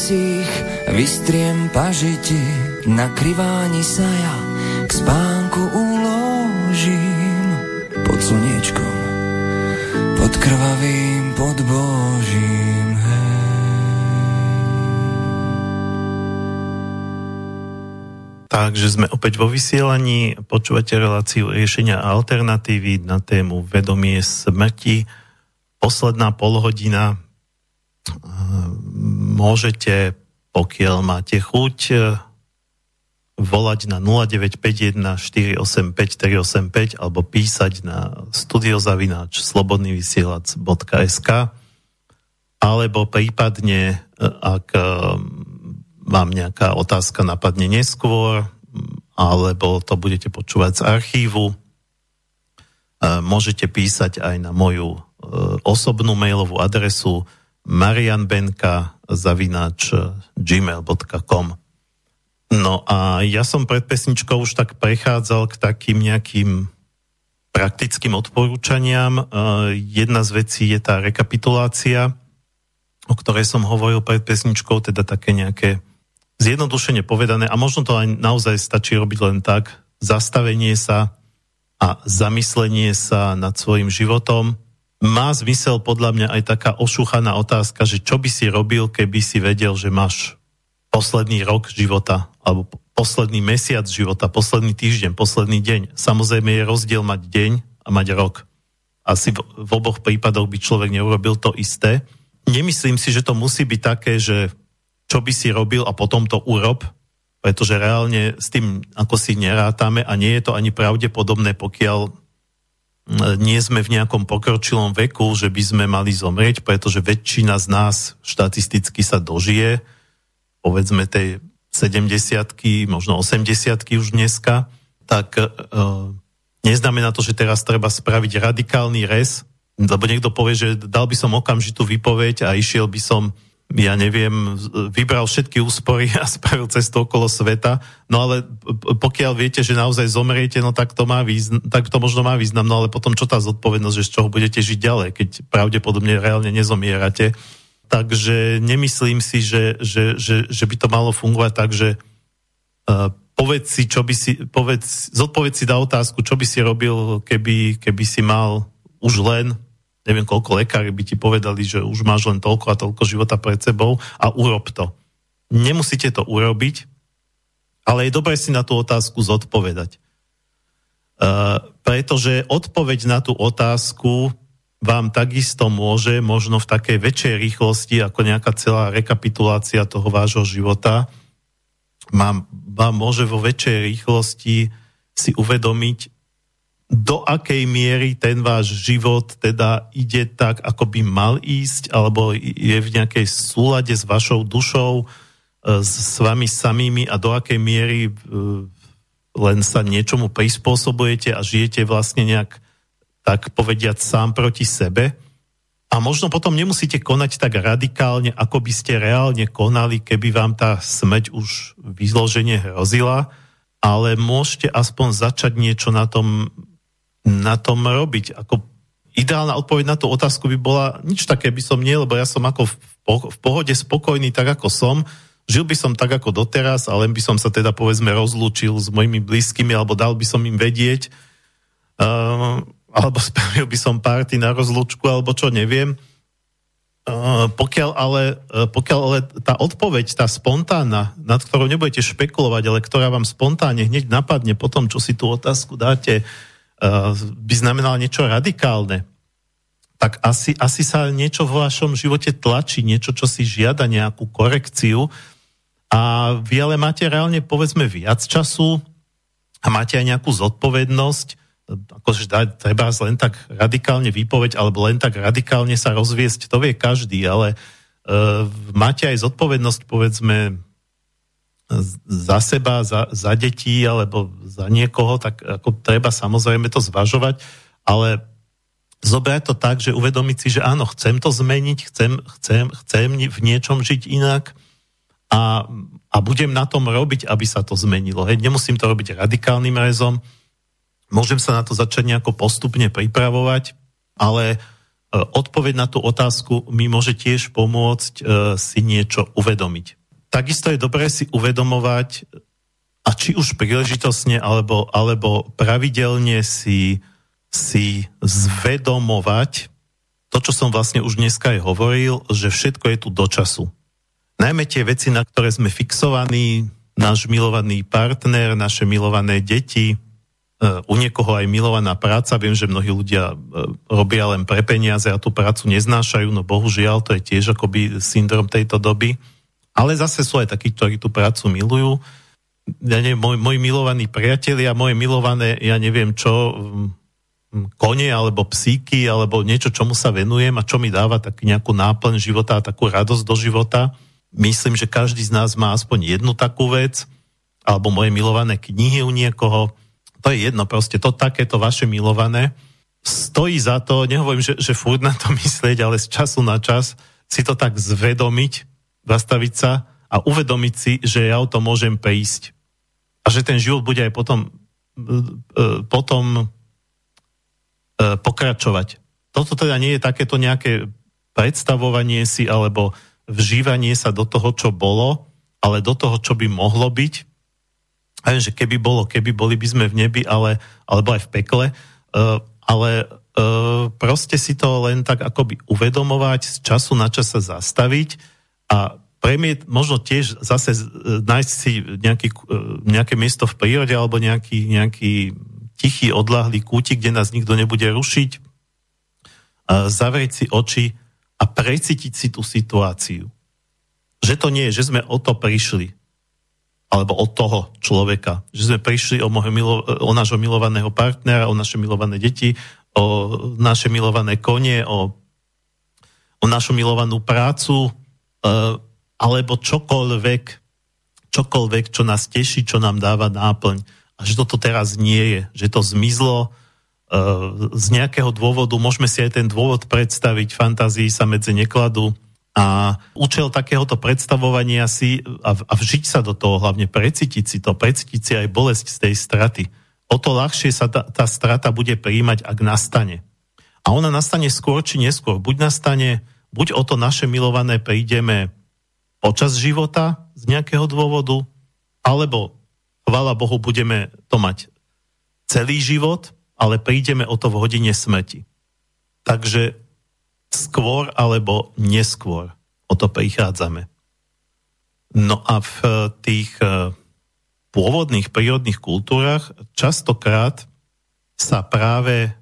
Speaker 3: Sich vystriem pažiti, na kriváni sa ja k spánku uložím. Pod slniečkom, pod krvavým podbožím.
Speaker 1: Takže sme opäť vo vysielaní, počúvate reláciu riešenia a alternatívy na tému vedomie smrti. Posledná polhodina. Môžete, pokiaľ máte chuť, volať na 0951 485 385 alebo písať na studiozavináč slobodnyvysielac.sk alebo prípadne, ak vám nejaká otázka napadne neskôr, alebo to budete počúvať z archívu. Môžete písať aj na moju osobnú mailovú adresu marianbenka zavináč gmail.com No a ja som pred pesničkou už tak prechádzal k takým nejakým praktickým odporúčaniam. Jedna z vecí je tá rekapitulácia, o ktorej som hovoril pred pesničkou, teda také nejaké zjednodušene povedané, a možno to aj naozaj stačí robiť len tak, zastavenie sa a zamyslenie sa nad svojim životom. Má zmysel podľa mňa aj taká ošúchaná otázka, že čo by si robil, keby si vedel, že máš posledný rok života, alebo posledný mesiac života, posledný týždeň, posledný deň. Samozrejme je rozdiel mať deň a mať rok. Asi v, v oboch prípadoch by človek neurobil to isté. Nemyslím si, že to musí byť také, že čo by si robil a potom to urob, pretože reálne s tým ako si nerátame a nie je to ani pravdepodobné, pokiaľ nie sme v nejakom pokročilom veku, že by sme mali zomrieť, pretože väčšina z nás štatisticky sa dožije, povedzme tej 70 možno 80 už dneska, tak e, neznamená to, že teraz treba spraviť radikálny res, lebo niekto povie, že dal by som okamžitú výpoveď a išiel by som ja neviem, vybral všetky úspory <laughs> a spravil cestu okolo sveta, no ale pokiaľ viete, že naozaj zomriete, no tak to má význam, tak to možno má význam, no ale potom čo tá zodpovednosť, že z čoho budete žiť ďalej, keď pravdepodobne reálne nezomierate. Takže nemyslím si, že, že, že, že by to malo fungovať tak, že uh, povedz si, čo by si, povedz, zodpovedz si na otázku, čo by si robil, keby, keby si mal už len neviem koľko lekári by ti povedali, že už máš len toľko a toľko života pred sebou a urob to. Nemusíte to urobiť, ale je dobré si na tú otázku zodpovedať. Uh, pretože odpoveď na tú otázku vám takisto môže, možno v takej väčšej rýchlosti, ako nejaká celá rekapitulácia toho vášho života, vám, vám môže vo väčšej rýchlosti si uvedomiť, do akej miery ten váš život teda ide tak, ako by mal ísť, alebo je v nejakej súlade s vašou dušou, e, s vami samými a do akej miery e, len sa niečomu prispôsobujete a žijete vlastne nejak, tak povediať, sám proti sebe. A možno potom nemusíte konať tak radikálne, ako by ste reálne konali, keby vám tá smrť už vyzloženie hrozila, ale môžete aspoň začať niečo na tom na tom robiť? Ako ideálna odpoveď na tú otázku by bola, nič také by som nie, lebo ja som ako v, pohode spokojný tak, ako som. Žil by som tak, ako doteraz, ale by som sa teda povedzme rozlúčil s mojimi blízkymi, alebo dal by som im vedieť, uh, alebo <laughs> spravil by som párty na rozlúčku, alebo čo, neviem. Uh, pokiaľ, ale, uh, pokiaľ ale tá odpoveď, tá spontánna, nad ktorou nebudete špekulovať, ale ktorá vám spontánne hneď napadne po tom, čo si tú otázku dáte, Eh, by znamenalo niečo radikálne, tak asi, asi sa niečo vo vašom živote tlačí, niečo, čo si žiada nejakú korekciu. A vy ale máte reálne povedzme viac času a máte aj nejakú zodpovednosť, akože dá, treba len tak radikálne výpoveď alebo len tak radikálne sa rozviesť, to vie každý, ale uh, máte aj zodpovednosť povedzme za seba, za, za detí alebo za niekoho, tak ako treba samozrejme to zvažovať, ale zobrať to tak, že uvedomiť si, že áno, chcem to zmeniť, chcem, chcem, chcem v niečom žiť inak a, a budem na tom robiť, aby sa to zmenilo. Hej, nemusím to robiť radikálnym rezom, môžem sa na to začať nejako postupne pripravovať, ale e, odpoveď na tú otázku mi môže tiež pomôcť e, si niečo uvedomiť takisto je dobré si uvedomovať, a či už príležitosne alebo, alebo pravidelne si, si zvedomovať to, čo som vlastne už dneska aj hovoril, že všetko je tu do času. Najmä tie veci, na ktoré sme fixovaní, náš milovaný partner, naše milované deti, e, u niekoho aj milovaná práca. Viem, že mnohí ľudia e, robia len pre peniaze a tú prácu neznášajú, no bohužiaľ, to je tiež akoby syndrom tejto doby. Ale zase sú aj takí, ktorí tú prácu milujú. Ja neviem, môj, môj milovaní priatelia, moje milované, ja neviem čo, kone alebo psíky, alebo niečo, čomu sa venujem a čo mi dáva tak nejakú náplň života a takú radosť do života. Myslím, že každý z nás má aspoň jednu takú vec, alebo moje milované knihy u niekoho. To je jedno, proste to takéto vaše milované. Stojí za to, nehovorím, že, že furt na to <laughs> myslieť, ale z času na čas si to tak zvedomiť, zastaviť sa a uvedomiť si, že ja o to môžem prejsť. A že ten život bude aj potom, e, e, potom e, pokračovať. Toto teda nie je takéto nejaké predstavovanie si alebo vžívanie sa do toho, čo bolo, ale do toho, čo by mohlo byť. A že keby bolo, keby boli by sme v nebi, ale, alebo aj v pekle, ale proste si to len tak akoby uvedomovať, z času na čas sa zastaviť a premiet, možno tiež zase nájsť si nejaký, e, nejaké miesto v prírode alebo nejaký, nejaký tichý, odlahlý kútik, kde nás nikto nebude rušiť, zavrieť si oči a precítiť si tú situáciu. Že to nie je, že sme o to prišli, alebo od toho človeka. Že sme prišli o, milo, o nášho milovaného partnera, o naše milované deti, o naše milované konie, o, o našu milovanú prácu, alebo čokoľvek, čokoľvek, čo nás teší, čo nám dáva náplň. A že toto teraz nie je, že to zmizlo eh, z nejakého dôvodu, môžeme si aj ten dôvod predstaviť, fantázii sa medzi nekladu a účel takéhoto predstavovania si a, a vžiť sa do toho, hlavne precítiť si to, precítiť si aj bolesť z tej straty. O to ľahšie sa tá, tá strata bude prijímať, ak nastane. A ona nastane skôr či neskôr. Buď nastane buď o to naše milované prídeme počas života z nejakého dôvodu, alebo chvála Bohu, budeme to mať celý život, ale prídeme o to v hodine smrti. Takže skôr alebo neskôr o to prichádzame. No a v tých eh, pôvodných prírodných kultúrach častokrát sa práve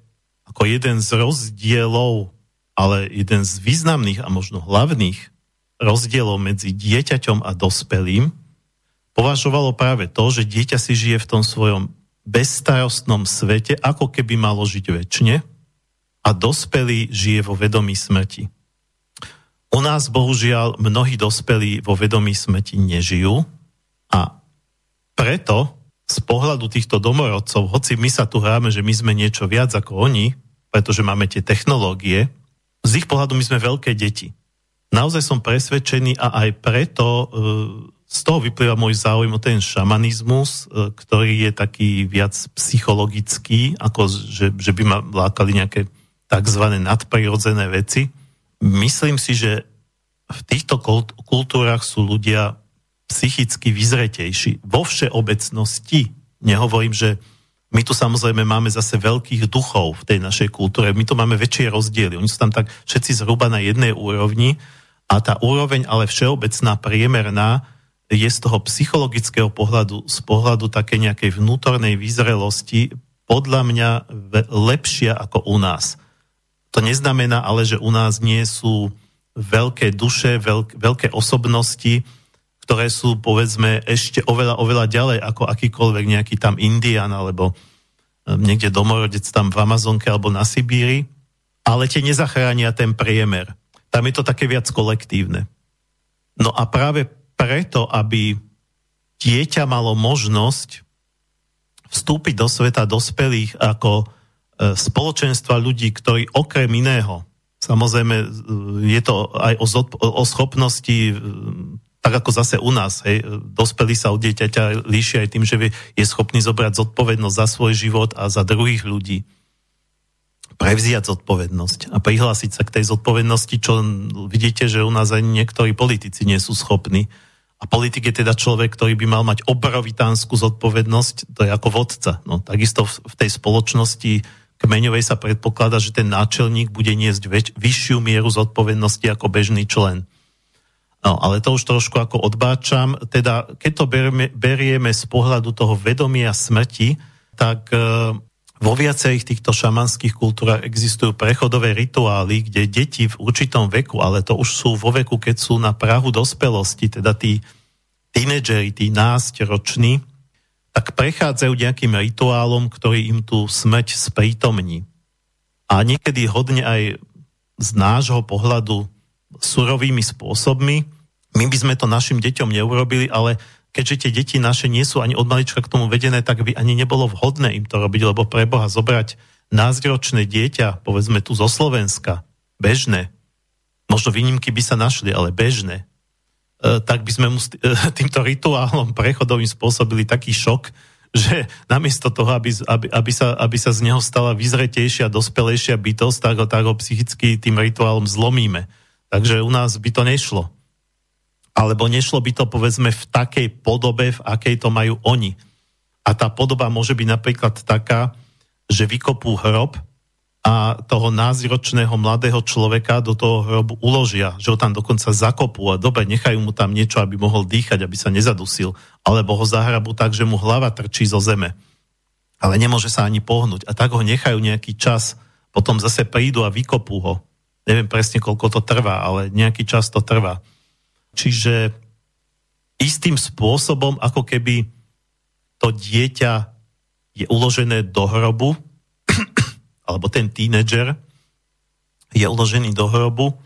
Speaker 1: ako jeden z rozdielov ale jeden z významných a možno hlavných rozdielov medzi dieťaťom a dospelým považovalo práve to, že dieťa si žije v tom svojom bezstarostnom svete, ako keby malo žiť väčšine a dospelý žije vo vedomí smrti. U nás bohužiaľ mnohí dospelí vo vedomí smrti nežijú a preto z pohľadu týchto domorodcov, hoci my sa tu hráme, že my sme niečo viac ako oni, pretože máme tie technológie, z ich pohľadu my sme veľké deti. Naozaj som presvedčený a aj preto e, z toho vyplýva môj záujem o ten šamanizmus, e, ktorý je taký viac psychologický, ako že, že by ma lákali nejaké tzv. nadprirodzené veci. Myslím si, že v týchto kultúrach sú ľudia psychicky vyzretejší. Vo všeobecnosti nehovorím, že my tu samozrejme máme zase veľkých duchov v tej našej kultúre. My tu máme väčšie rozdiely. Oni sú tam tak všetci zhruba na jednej úrovni a tá úroveň ale všeobecná, priemerná, je z toho psychologického pohľadu, z pohľadu také nejakej vnútornej vyzrelosti podľa mňa lepšia ako u nás. To neznamená ale, že u nás nie sú veľké duše, veľk, veľké osobnosti, ktoré sú povedzme ešte oveľa, oveľa ďalej ako akýkoľvek nejaký tam Indian alebo um, niekde domorodec tam v Amazonke alebo na Sibíri, ale tie nezachránia ten priemer. Tam je to také viac kolektívne. No a práve preto, aby dieťa malo možnosť vstúpiť do sveta dospelých ako e, spoločenstva ľudí, ktorí okrem iného, samozrejme e, je to aj o, o schopnosti, e, tak ako zase u nás, hej, dospelí sa od dieťaťa líšia aj tým, že je schopný zobrať zodpovednosť za svoj život a za druhých ľudí prevziať zodpovednosť a prihlásiť sa k tej zodpovednosti, čo vidíte, že u nás ani niektorí politici nie sú schopní. A politik je teda človek, ktorý by mal mať obrovitánsku zodpovednosť, to je ako vodca. No, takisto v tej spoločnosti kmeňovej sa predpokladá, že ten náčelník bude niesť väč- vyššiu mieru zodpovednosti ako bežný člen. No, ale to už trošku ako odbáčam. Teda, keď to berieme, berieme z pohľadu toho vedomia smrti, tak e, vo viacerých týchto šamanských kultúrach existujú prechodové rituály, kde deti v určitom veku, ale to už sú vo veku, keď sú na prahu dospelosti, teda tí tínedžeri, tí roční, tak prechádzajú nejakým rituálom, ktorý im tú smrť sprítomní. A niekedy hodne aj z nášho pohľadu surovými spôsobmi. My by sme to našim deťom neurobili, ale keďže tie deti naše nie sú ani od malička k tomu vedené, tak by ani nebolo vhodné im to robiť, lebo pre Boha zobrať názročné dieťa, povedzme tu zo Slovenska, bežné, možno výnimky by sa našli, ale bežné, e, tak by sme mu e, <laughs> týmto rituálom prechodovým spôsobili taký šok, že namiesto toho, aby, aby, aby, sa, aby sa z neho stala vyzretejšia, dospelejšia bytosť, tak ho, tak ho psychicky tým rituálom zlomíme. Takže u nás by to nešlo alebo nešlo by to povedzme v takej podobe, v akej to majú oni. A tá podoba môže byť napríklad taká, že vykopú hrob a toho názročného mladého človeka do toho hrobu uložia, že ho tam dokonca zakopú a dobre, nechajú mu tam niečo, aby mohol dýchať, aby sa nezadusil, alebo ho zahrabu tak, že mu hlava trčí zo zeme. Ale nemôže sa ani pohnúť. A tak ho nechajú nejaký čas, potom zase prídu a vykopú ho. Neviem presne, koľko to trvá, ale nejaký čas to trvá. Čiže istým spôsobom, ako keby to dieťa je uložené do hrobu, <clears throat> alebo ten tínedžer je uložený do hrobu,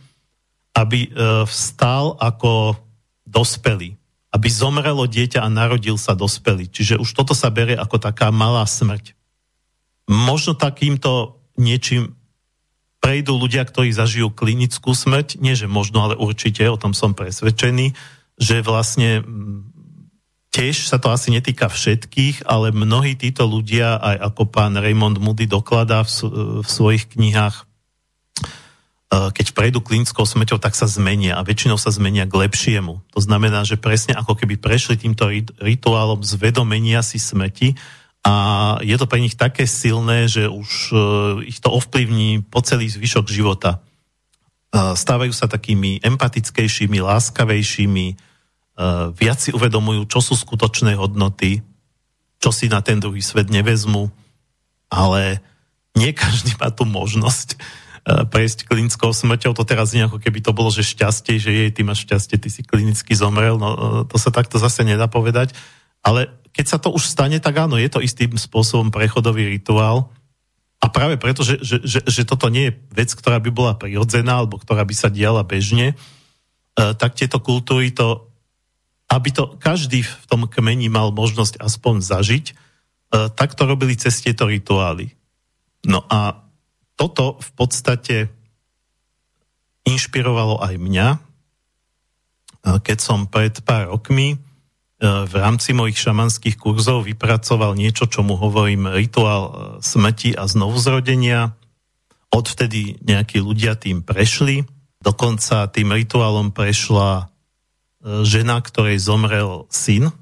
Speaker 1: aby e, vstal ako dospelý. Aby zomrelo dieťa a narodil sa dospelý. Čiže už toto sa berie ako taká malá smrť. Možno takýmto niečím prejdú ľudia, ktorí zažijú klinickú smrť, nie že možno, ale určite, o tom som presvedčený, že vlastne mm, tiež sa to asi netýka všetkých, ale mnohí títo ľudia, aj ako pán Raymond Moody dokladá v, v svojich knihách, e, keď prejdú klinickou smrťou, tak sa zmenia a väčšinou sa zmenia k lepšiemu. To znamená, že presne ako keby prešli týmto rituálom zvedomenia si smrti, a je to pre nich také silné, že už uh, ich to ovplyvní po celý zvyšok života. Uh, stávajú sa takými empatickejšími, láskavejšími, uh, viac si uvedomujú, čo sú skutočné hodnoty, čo si na ten druhý svet nevezmu, ale nie každý má tú možnosť prejsť klinickou smrťou. To teraz nie ako keby to bolo, že šťastie, že jej, ty máš šťastie, ty si klinicky zomrel. No, to sa takto zase nedá povedať. Ale keď sa to už stane, tak áno, je to istým spôsobom prechodový rituál. A práve preto, že, že, že, že toto nie je vec, ktorá by bola prirodzená, alebo ktorá by sa diala bežne, tak tieto kultúry to, aby to každý v tom kmeni mal možnosť aspoň zažiť, tak to robili cez tieto rituály. No a toto v podstate inšpirovalo aj mňa, keď som pred pár rokmi v rámci mojich šamanských kurzov vypracoval niečo, čo mu hovorím rituál smrti a znovuzrodenia. Odvtedy nejakí ľudia tým prešli. Dokonca tým rituálom prešla žena, ktorej zomrel syn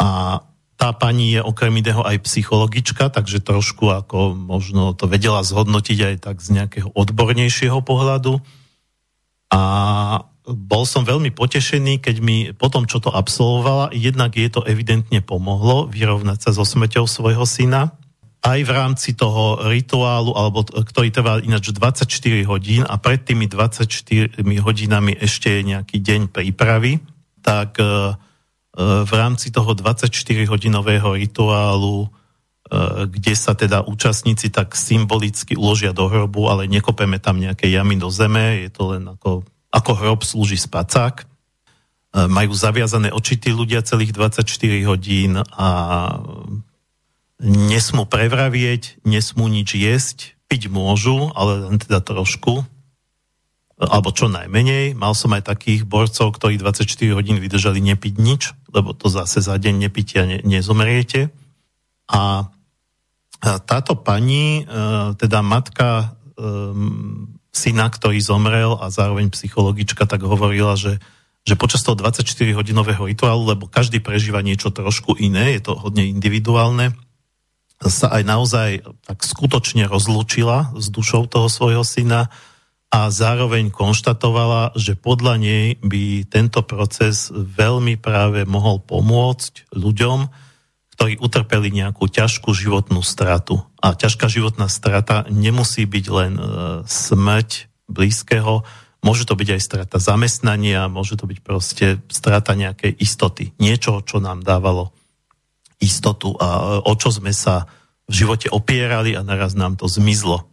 Speaker 1: a tá pani je okrem iného aj psychologička, takže trošku ako možno to vedela zhodnotiť aj tak z nejakého odbornejšieho pohľadu. A bol som veľmi potešený, keď mi po tom, čo to absolvovala, jednak je to evidentne pomohlo vyrovnať sa so smrťou svojho syna, aj v rámci toho rituálu, alebo ktorý trvá ináč 24 hodín a pred tými 24 hodinami ešte je nejaký deň prípravy, tak uh, v rámci toho 24-hodinového rituálu, e, kde sa teda účastníci tak symbolicky uložia do hrobu, ale nekopeme tam nejaké jamy do zeme, je to len ako, ako hrob slúži spacák. E, majú zaviazané oči tí ľudia celých 24 hodín a nesmú prevravieť, nesmú nič jesť, piť môžu, ale len teda trošku, alebo čo najmenej. Mal som aj takých borcov, ktorí 24 hodín vydržali nepiť nič, lebo to zase za deň nepitia ne, nezomriete. A táto pani, e, teda matka e, syna, ktorý zomrel a zároveň psychologička, tak hovorila, že, že počas toho 24-hodinového rituálu, lebo každý prežíva niečo trošku iné, je to hodne individuálne, sa aj naozaj tak skutočne rozlúčila s dušou toho svojho syna, a zároveň konštatovala, že podľa nej by tento proces veľmi práve mohol pomôcť ľuďom, ktorí utrpeli nejakú ťažkú životnú stratu. A ťažká životná strata nemusí byť len e, smrť blízkeho, môže to byť aj strata zamestnania, môže to byť proste strata nejakej istoty. Niečo, čo nám dávalo istotu a e, o čo sme sa v živote opierali a naraz nám to zmizlo.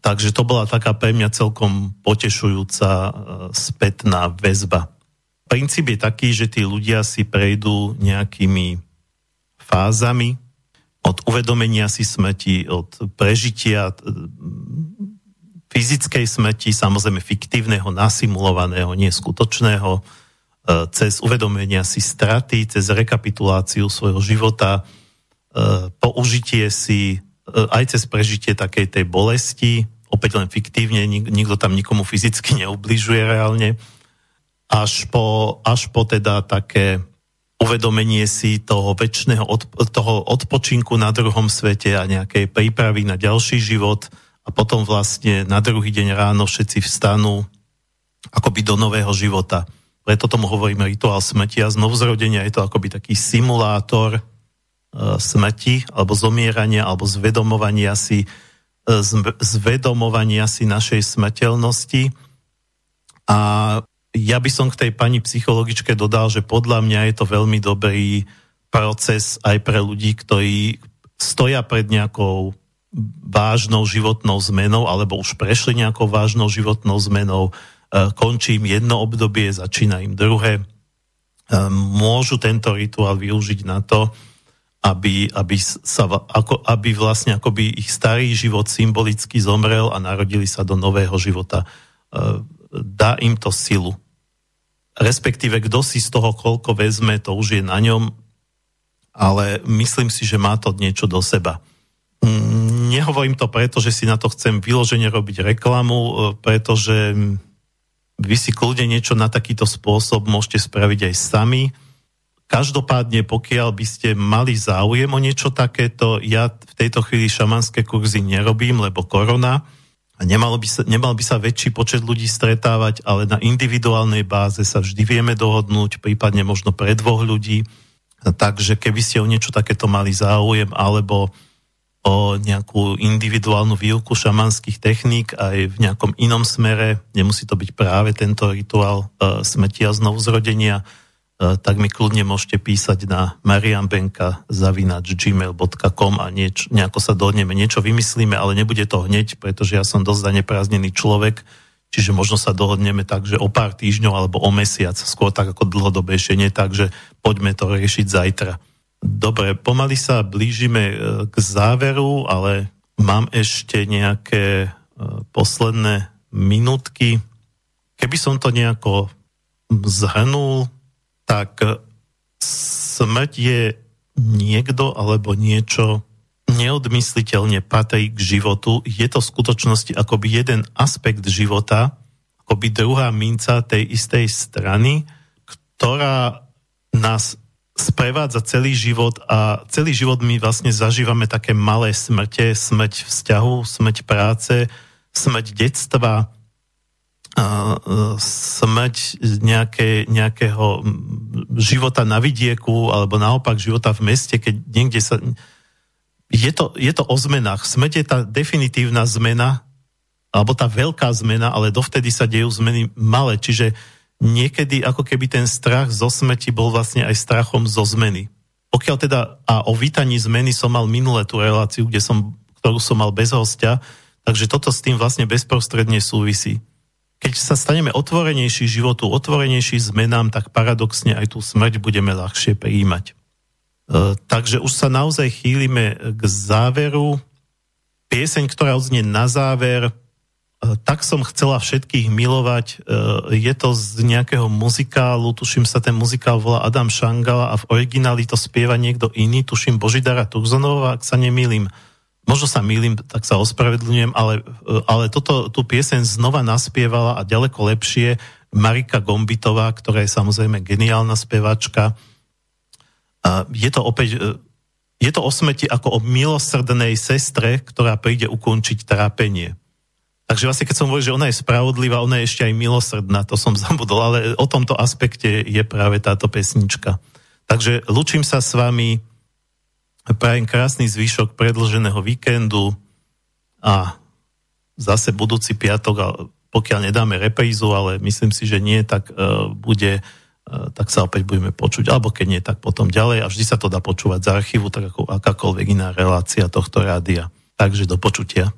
Speaker 1: Takže to bola taká pre mňa celkom potešujúca e, spätná väzba. Princíp je taký, že tí ľudia si prejdú nejakými fázami od uvedomenia si smrti, od prežitia e, fyzickej smrti, samozrejme fiktívneho, nasimulovaného, neskutočného, e, cez uvedomenia si straty, cez rekapituláciu svojho života, použitie si E, aj cez prežitie takej tej bolesti, opäť len fiktívne, nik, nikto tam nikomu fyzicky neubližuje reálne, až po, až po teda také uvedomenie si toho väčšného od, toho odpočinku na druhom svete a nejakej prípravy na ďalší život a potom vlastne na druhý deň ráno všetci vstanú akoby do nového života. Preto tomu hovoríme rituál smrti a znovuzrodenia je to akoby taký simulátor E, smrti alebo zomierania alebo zvedomovania si, e, zvedomovania si našej smrteľnosti. A ja by som k tej pani psychologičke dodal, že podľa mňa je to veľmi dobrý proces aj pre ľudí, ktorí stoja pred nejakou vážnou životnou zmenou alebo už prešli nejakou vážnou životnou zmenou, e, končí im jedno obdobie, začína im druhé. Môžu tento rituál využiť na to, aby, aby, sa, ako, aby vlastne akoby ich starý život symbolicky zomrel a narodili sa do nového života. Dá im to silu. Respektíve, kto si z toho koľko vezme, to už je na ňom, ale myslím si, že má to niečo do seba. Mm, nehovorím to preto, že si na to chcem vyložene robiť reklamu, e, pretože vy si kľudne niečo na takýto spôsob môžete spraviť aj sami Každopádne, pokiaľ by ste mali záujem o niečo takéto, ja v tejto chvíli šamanské kurzy nerobím, lebo korona nemalo by sa, nemal by sa väčší počet ľudí stretávať, ale na individuálnej báze sa vždy vieme dohodnúť, prípadne možno pre dvoch ľudí. Takže keby ste o niečo takéto mali záujem, alebo o nejakú individuálnu výuku šamanských techník aj v nejakom inom smere, nemusí to byť práve tento rituál e, smrti a znovuzrodenia, tak mi kľudne môžete písať na marianbenka zavinač gmail.com a nieč, nejako sa dohodneme, niečo vymyslíme, ale nebude to hneď, pretože ja som dosť zaneprázdnený človek, čiže možno sa dohodneme tak, že o pár týždňov alebo o mesiac, skôr tak ako dlhodobejšie, nie tak, že poďme to riešiť zajtra. Dobre, pomaly sa blížime e, k záveru, ale mám ešte nejaké e, posledné minútky. Keby som to nejako zhrnul, tak smrť je niekto alebo niečo neodmysliteľne patrí k životu. Je to v skutočnosti akoby jeden aspekt života, akoby druhá minca tej istej strany, ktorá nás sprevádza celý život a celý život my vlastne zažívame také malé smrte, smrť vzťahu, smrť práce, smrť detstva, smrť nejaké, nejakého života na vidieku alebo naopak života v meste, keď niekde sa... Je to, je to o zmenách. Smrť je tá definitívna zmena alebo tá veľká zmena, ale dovtedy sa dejú zmeny malé. Čiže niekedy ako keby ten strach zo smrti bol vlastne aj strachom zo zmeny. Pokiaľ teda, a o vítaní zmeny som mal minulé tú reláciu, kde som, ktorú som mal bez hostia, takže toto s tým vlastne bezprostredne súvisí keď sa staneme otvorenejší životu, otvorenejší zmenám, tak paradoxne aj tú smrť budeme ľahšie prijímať. E, takže už sa naozaj chýlime k záveru. Pieseň, ktorá odznie na záver, e, tak som chcela všetkých milovať. E, je to z nejakého muzikálu, tuším sa ten muzikál volá Adam Šangala a v origináli to spieva niekto iný, tuším Božidara Turzonová, ak sa nemýlim možno sa milím, tak sa ospravedlňujem, ale, ale toto, tú pieseň znova naspievala a ďaleko lepšie Marika Gombitová, ktorá je samozrejme geniálna spevačka. Je to opäť, e, je to o smeti ako o milosrdnej sestre, ktorá príde ukončiť trápenie. Takže vlastne, keď som hovoril, že ona je spravodlivá, ona je ešte aj milosrdná, to som <laughs> zabudol, ale o tomto aspekte je práve táto pesnička. Takže lučím sa s vami, Prajem krásny zvyšok predlženého víkendu a zase budúci piatok, pokiaľ nedáme reprízu, ale myslím si, že nie, tak uh, bude, uh, tak sa opäť budeme počuť, alebo keď nie, tak potom ďalej a vždy sa to dá počúvať z archívu, tak ako akákoľvek iná relácia tohto rádia. Takže do počutia.